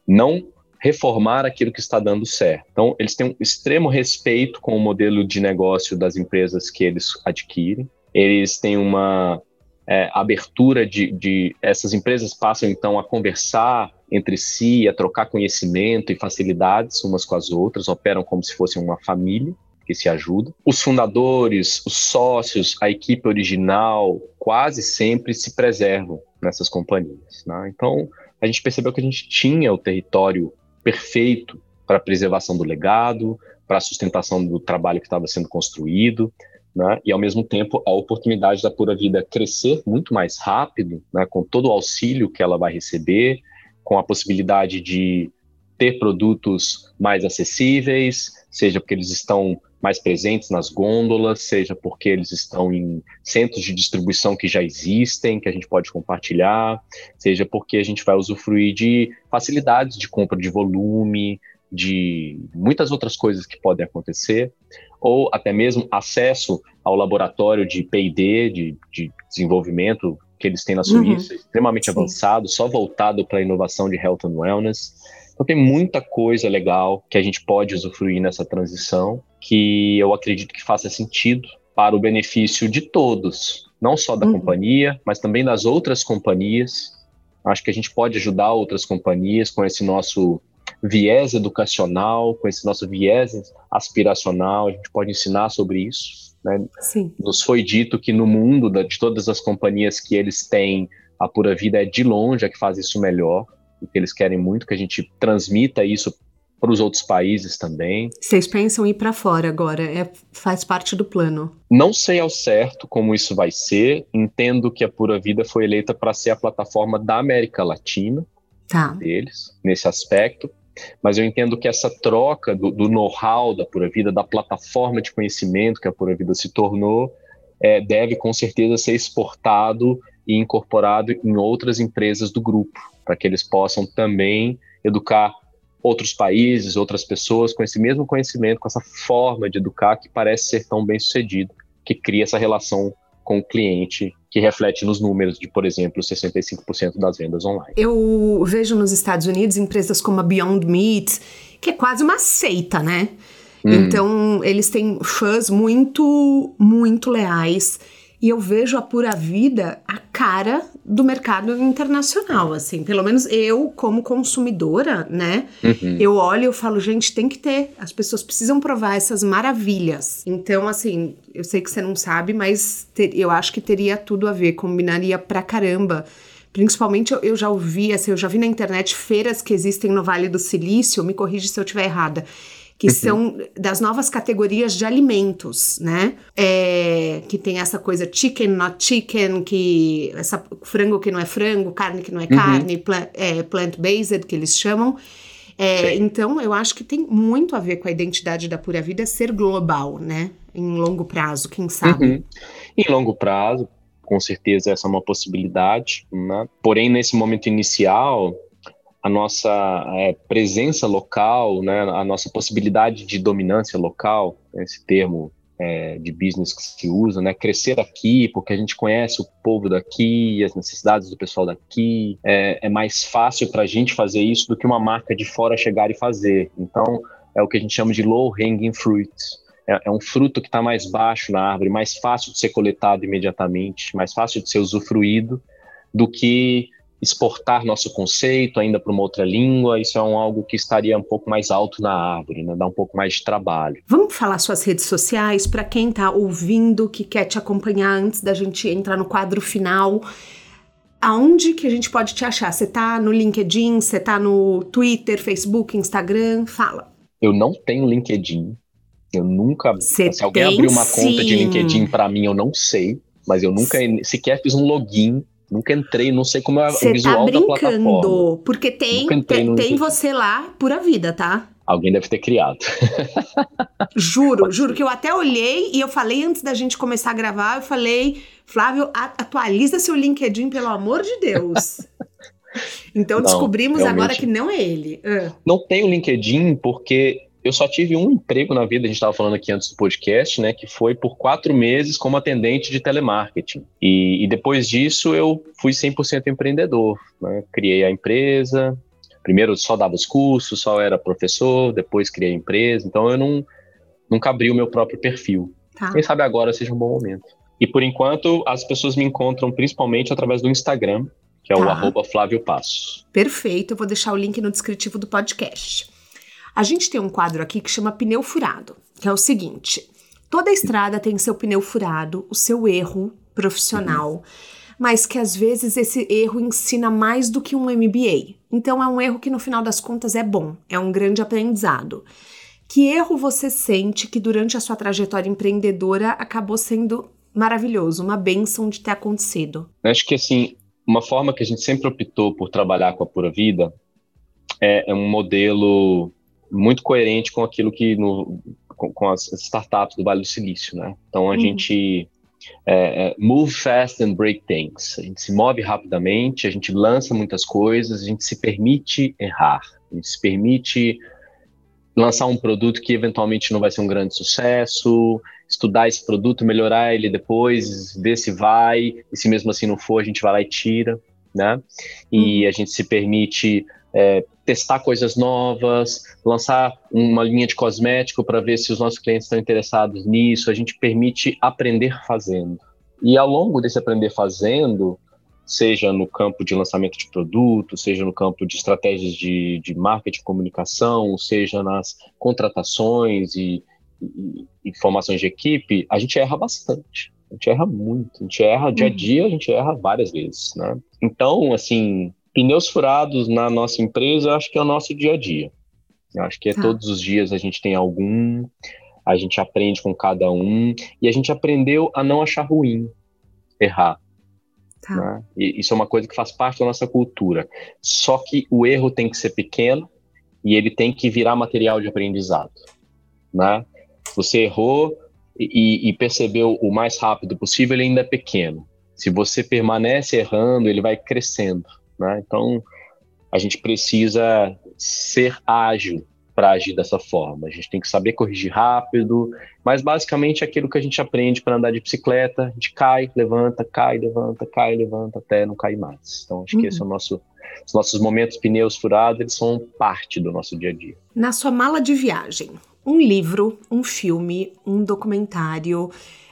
Não reformar aquilo que está dando certo. Então, eles têm um extremo respeito com o modelo de negócio das empresas que eles adquirem. Eles têm uma é, abertura de, de. Essas empresas passam, então, a conversar entre si, a trocar conhecimento e facilidades umas com as outras, operam como se fossem uma família que se ajuda. Os fundadores, os sócios, a equipe original, quase sempre se preservam nessas companhias. Né? Então, a gente percebeu que a gente tinha o território perfeito para a preservação do legado, para a sustentação do trabalho que estava sendo construído, né? e ao mesmo tempo a oportunidade da Pura Vida crescer muito mais rápido, né? com todo o auxílio que ela vai receber, com a possibilidade de ter produtos mais acessíveis, seja porque eles estão mais presentes nas gôndolas, seja porque eles estão em centros de distribuição que já existem, que a gente pode compartilhar, seja porque a gente vai usufruir de facilidades de compra de volume, de muitas outras coisas que podem acontecer, ou até mesmo acesso ao laboratório de P&D, de, de, desenvolvimento que eles têm na Suíça, uhum. extremamente Sim. avançado, só voltado para a inovação de health and wellness. Então tem muita coisa legal que a gente pode usufruir nessa transição, que eu acredito que faça sentido para o benefício de todos, não só da uhum. companhia, mas também das outras companhias. Acho que a gente pode ajudar outras companhias com esse nosso viés educacional, com esse nosso viés aspiracional, a gente pode ensinar sobre isso. Né?
Sim.
Nos foi dito que no mundo de todas as companhias que eles têm, a Pura Vida é de longe a que faz isso melhor e que eles querem muito que a gente transmita isso para os outros países também.
Vocês pensam em ir para fora agora? É, faz parte do plano?
Não sei ao certo como isso vai ser. Entendo que a Pura Vida foi eleita para ser a plataforma da América Latina
tá.
deles nesse aspecto. Mas eu entendo que essa troca do, do know-how da Pura Vida, da plataforma de conhecimento que a Pura Vida se tornou, é, deve com certeza ser exportado e incorporado em outras empresas do grupo para que eles possam também educar outros países, outras pessoas com esse mesmo conhecimento, com essa forma de educar que parece ser tão bem sucedido, que cria essa relação com o cliente que reflete nos números de, por exemplo, 65% das vendas online.
Eu vejo nos Estados Unidos empresas como a Beyond Meat, que é quase uma seita, né? Hum. Então, eles têm fãs muito, muito leais e eu vejo a Pura Vida a cara do mercado internacional, assim. Pelo menos eu, como consumidora, né? Uhum. Eu olho e falo, gente, tem que ter. As pessoas precisam provar essas maravilhas. Então, assim, eu sei que você não sabe, mas ter, eu acho que teria tudo a ver, combinaria pra caramba. Principalmente eu, eu já ouvi, assim, eu já vi na internet feiras que existem no Vale do Silício, me corrige se eu estiver errada que uhum. são das novas categorias de alimentos, né? É, que tem essa coisa chicken, not chicken, que essa frango que não é frango, carne que não é uhum. carne, plant, é, plant-based, que eles chamam. É, então, eu acho que tem muito a ver com a identidade da Pura Vida ser global, né? Em longo prazo, quem sabe?
Uhum. Em longo prazo, com certeza essa é uma possibilidade, né? Porém, nesse momento inicial, a nossa é, presença local, né, a nossa possibilidade de dominância local, esse termo é, de business que se usa, né, crescer aqui, porque a gente conhece o povo daqui, as necessidades do pessoal daqui, é, é mais fácil para a gente fazer isso do que uma marca de fora chegar e fazer. Então, é o que a gente chama de low hanging fruit. É, é um fruto que está mais baixo na árvore, mais fácil de ser coletado imediatamente, mais fácil de ser usufruído do que exportar nosso conceito ainda para uma outra língua, isso é um, algo que estaria um pouco mais alto na árvore, né? dá um pouco mais de trabalho.
Vamos falar suas redes sociais para quem está ouvindo, que quer te acompanhar antes da gente entrar no quadro final. Aonde que a gente pode te achar? Você está no LinkedIn, você está no Twitter, Facebook, Instagram? Fala.
Eu não tenho LinkedIn. Eu nunca. Cê se alguém abrir uma sim. conta de LinkedIn para mim, eu não sei. Mas eu nunca sequer fiz um login Nunca entrei, não sei como é Cê o visual tá da plataforma.
Porque tem, tem, tem você lá pura vida, tá?
Alguém deve ter criado.
juro, juro que eu até olhei e eu falei antes da gente começar a gravar, eu falei, Flávio, atualiza seu LinkedIn, pelo amor de Deus. Então não, descobrimos realmente. agora que não é ele. Uh.
Não tenho LinkedIn porque eu só tive um emprego na vida, a gente estava falando aqui antes do podcast, né, que foi por quatro meses como atendente de telemarketing. E, e depois disso eu fui 100% empreendedor. Né? Criei a empresa, primeiro só dava os cursos, só era professor, depois criei a empresa, então eu não, nunca abri o meu próprio perfil. Tá. Quem sabe agora seja um bom momento. E por enquanto as pessoas me encontram principalmente através do Instagram, que é tá. o arroba Flávio Passos.
Perfeito, eu vou deixar o link no descritivo do podcast. A gente tem um quadro aqui que chama pneu furado, que é o seguinte: toda estrada tem seu pneu furado, o seu erro profissional. mas que às vezes esse erro ensina mais do que um MBA. Então é um erro que no final das contas é bom, é um grande aprendizado. Que erro você sente que durante a sua trajetória empreendedora acabou sendo maravilhoso, uma benção de ter acontecido?
Acho que assim, uma forma que a gente sempre optou por trabalhar com a Pura Vida é, é um modelo muito coerente com aquilo que no, com, com, as startups do Vale do Silício, né? Então a uhum. gente é, é, move fast and break things. A gente se move rapidamente, a gente lança muitas coisas, a gente se permite errar, a gente se permite lançar um produto que eventualmente não vai ser um grande sucesso, estudar esse produto, melhorar ele depois, ver se vai, e se mesmo assim não for, a gente vai lá e tira, né? E uhum. a gente se permite é, testar coisas novas, lançar uma linha de cosmético para ver se os nossos clientes estão interessados nisso. A gente permite aprender fazendo. E ao longo desse aprender fazendo, seja no campo de lançamento de produto, seja no campo de estratégias de, de marketing e comunicação, seja nas contratações e, e, e formações de equipe, a gente erra bastante. A gente erra muito, a gente erra dia a uhum. dia, a gente erra várias vezes, né? Então, assim, pneus furados na nossa empresa, acho que é o nosso dia a dia. Eu acho que é tá. todos os dias a gente tem algum, a gente aprende com cada um e a gente aprendeu a não achar ruim errar. Tá. Né? E isso é uma coisa que faz parte da nossa cultura. Só que o erro tem que ser pequeno e ele tem que virar material de aprendizado. Né? Você errou e, e percebeu o mais rápido possível, ele ainda é pequeno. Se você permanece errando, ele vai crescendo. Né? Então, a gente precisa ser ágil para agir dessa forma. A gente tem que saber corrigir rápido, mas basicamente é aquilo que a gente aprende para andar de bicicleta, a gente cai, levanta, cai, levanta, cai, levanta, até não cair mais. Então, acho uhum. que esse é o uhum. nosso os nossos momentos pneus furados, eles são parte do nosso dia a dia.
Na sua mala de viagem, um livro, um filme, um documentário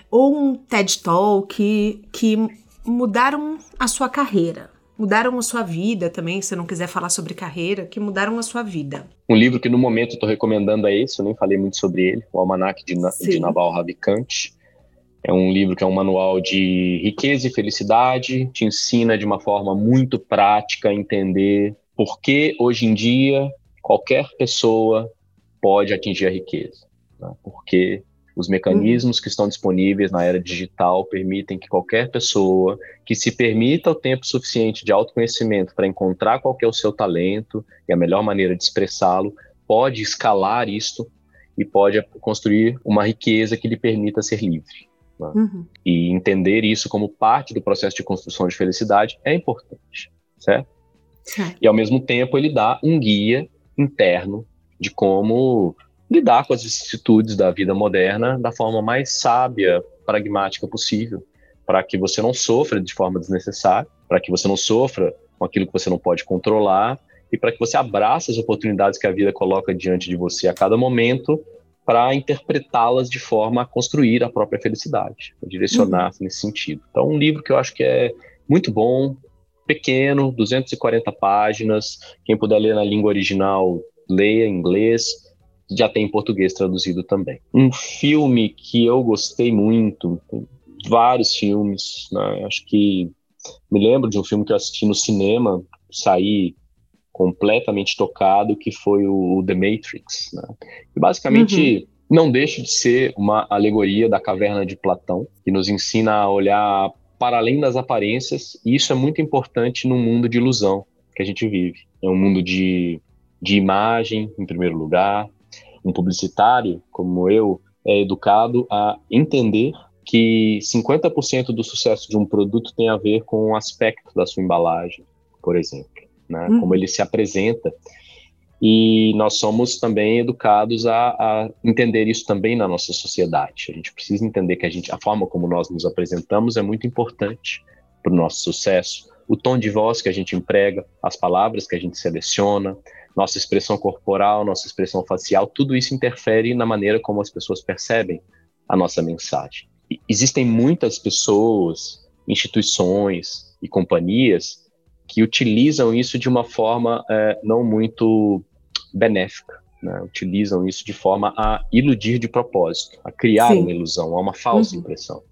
ou um TED Talk que, que mudaram a sua carreira, mudaram a sua vida também, se não quiser falar sobre carreira, que mudaram a sua vida.
Um livro que no momento estou recomendando é esse, eu nem falei muito sobre ele, o Almanac de, de Naval Ravikant. É um livro que é um manual de riqueza e felicidade, te ensina de uma forma muito prática a entender por que hoje em dia qualquer pessoa pode atingir a riqueza. Né? Porque os mecanismos que estão disponíveis na era digital permitem que qualquer pessoa que se permita o tempo suficiente de autoconhecimento para encontrar qual é o seu talento e a melhor maneira de expressá-lo, pode escalar isto e pode construir uma riqueza que lhe permita ser livre. Né? Uhum. E entender isso como parte do processo de construção de felicidade é importante, certo? E ao mesmo tempo ele dá um guia interno de como lidar com as vicissitudes da vida moderna da forma mais sábia, pragmática possível, para que você não sofra de forma desnecessária, para que você não sofra com aquilo que você não pode controlar e para que você abrace as oportunidades que a vida coloca diante de você a cada momento para interpretá-las de forma a construir a própria felicidade, a direcionar uhum. nesse sentido. Então, um livro que eu acho que é muito bom, pequeno, 240 páginas. Quem puder ler na língua original, leia em inglês já tem em português traduzido também. Um filme que eu gostei muito, vários filmes, né? acho que me lembro de um filme que eu assisti no cinema, saí completamente tocado, que foi o, The Matrix. Né? E basicamente uhum. não deixa de ser uma alegoria da caverna de Platão, que nos ensina a olhar para além das aparências, e isso é muito importante no mundo de ilusão que a gente vive. É um mundo de, de imagem, em primeiro lugar, um publicitário como eu é educado a entender que 50% do sucesso de um produto tem a ver com o aspecto da sua embalagem, por exemplo, né? Uhum. como ele se apresenta. E nós somos também educados a, a, entender isso também na nossa sociedade. A gente precisa entender que a, gente, a forma como nós nos apresentamos é muito importante para o nosso sucesso. O tom de voz que a gente emprega, as palavras que a gente seleciona, nossa expressão corporal, nossa expressão facial, tudo isso interfere na maneira como as pessoas percebem a nossa mensagem. E existem muitas pessoas, instituições e companhias que utilizam isso de uma forma é, não muito benéfica. Né? Utilizam isso de forma a iludir de propósito, a criar Sim. uma ilusão, a uma falsa uhum. impressão.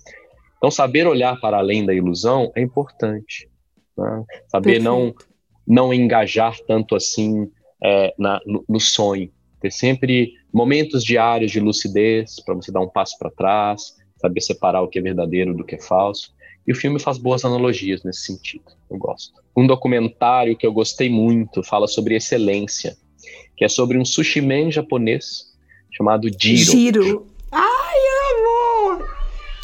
Então, saber olhar para além da ilusão é importante. Né? Saber não, não engajar tanto assim é, na, no, no sonho. Ter sempre momentos diários de lucidez para você dar um passo para trás, saber separar o que é verdadeiro do que é falso. E o filme faz boas analogias nesse sentido. Eu gosto. Um documentário que eu gostei muito fala sobre excelência, que é sobre um sushi man japonês chamado Jiro.
Jiro. Ai, amor!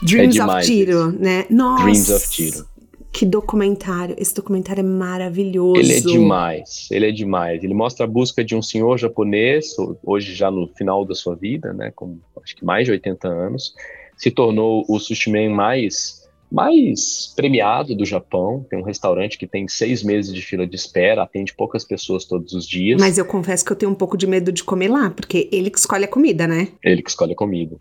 Dreams é of Jiro, né? Nossa. Dreams of Jiro. Que documentário. Esse documentário é maravilhoso.
Ele é demais. Ele é demais. Ele mostra a busca de um senhor japonês, hoje já no final da sua vida, né? Com acho que mais de 80 anos. Se tornou o sushi man mais mais premiado do Japão. Tem um restaurante que tem seis meses de fila de espera, atende poucas pessoas todos os dias.
Mas eu confesso que eu tenho um pouco de medo de comer lá, porque ele que escolhe a comida, né?
Ele que escolhe a comida.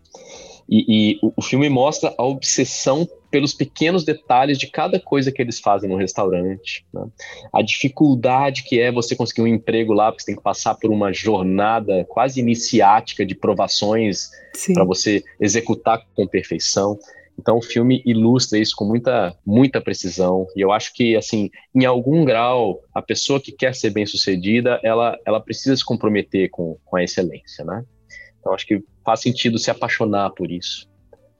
E, e o, o, filme mostra a obsessão pelos pequenos detalhes de cada coisa que eles fazem no restaurante. Né? A dificuldade que é você conseguir um emprego lá, porque você tem que passar por uma jornada quase iniciática de provações para você executar com perfeição. Então o filme ilustra isso com muita, muita precisão. E eu acho que, assim, em algum grau, a pessoa que quer ser bem-sucedida, ela, ela precisa se comprometer com, com a excelência, né? Então acho que faz sentido se apaixonar por isso,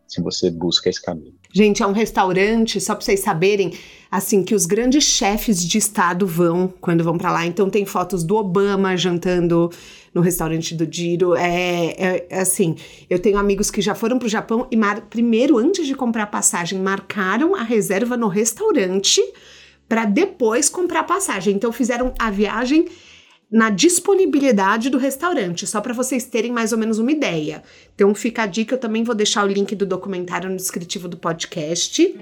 se você busca esse caminho.
Gente, é um restaurante, só para vocês saberem, assim, que os grandes chefes de estado vão quando vão para lá. Então tem fotos do Obama jantando no restaurante do Diro. É, é, é assim, eu tenho amigos que já foram pro Japão e primeiro, antes de comprar passagem, marcaram a reserva no restaurante para depois comprar passagem. Então fizeram a viagem na disponibilidade do restaurante, só para vocês terem mais ou menos uma ideia. Então fica a dica, eu também vou deixar o link do documentário no descritivo do podcast.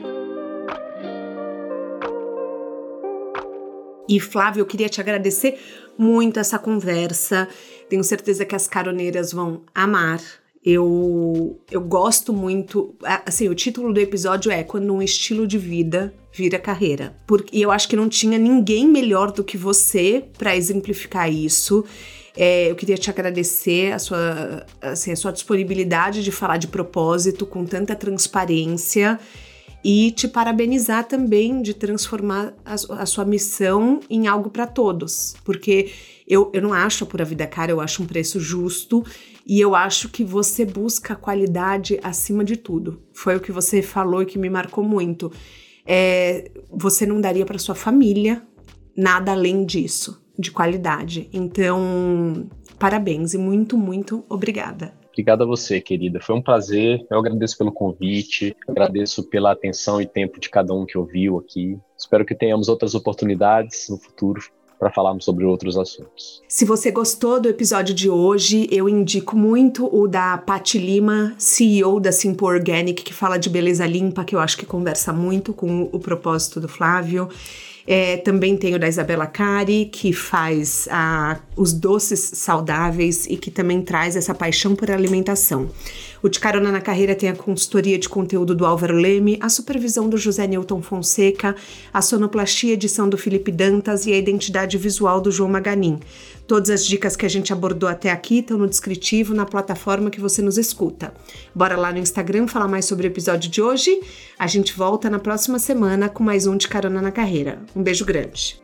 E Flávio, eu queria te agradecer muito essa conversa. Tenho certeza que as caroneiras vão amar. Eu, eu gosto muito. Assim, o título do episódio é Quando um estilo de vida vira carreira. Porque, e eu acho que não tinha ninguém melhor do que você para exemplificar isso. É, eu queria te agradecer a sua, assim, a sua disponibilidade de falar de propósito com tanta transparência e te parabenizar também de transformar a, a sua missão em algo para todos, porque eu, eu não acho a pura vida cara, eu acho um preço justo e eu acho que você busca qualidade acima de tudo. Foi o que você falou e que me marcou muito. É, você não daria para sua família nada além disso, de qualidade. Então, parabéns e muito, muito obrigada.
Obrigado a você, querida. Foi um prazer. Eu agradeço pelo convite, agradeço pela atenção e tempo de cada um que ouviu aqui. Espero que tenhamos outras oportunidades no futuro para falarmos sobre outros assuntos.
Se você gostou do episódio de hoje, eu indico muito o da Patti Lima, CEO da Simple Organic, que fala de beleza limpa, que eu acho que conversa muito com o propósito do Flávio. É, também tem o da Isabela Cari, que faz a, os doces saudáveis e que também traz essa paixão por alimentação. O De Carona na Carreira tem a consultoria de conteúdo do Álvaro Leme, a supervisão do José Newton Fonseca, a sonoplastia edição do Felipe Dantas e a identidade visual do João Maganin. Todas as dicas que a gente abordou até aqui estão no descritivo na plataforma que você nos escuta. Bora lá no Instagram falar mais sobre o episódio de hoje. A gente volta na próxima semana com mais um de Carona na Carreira. Um beijo grande.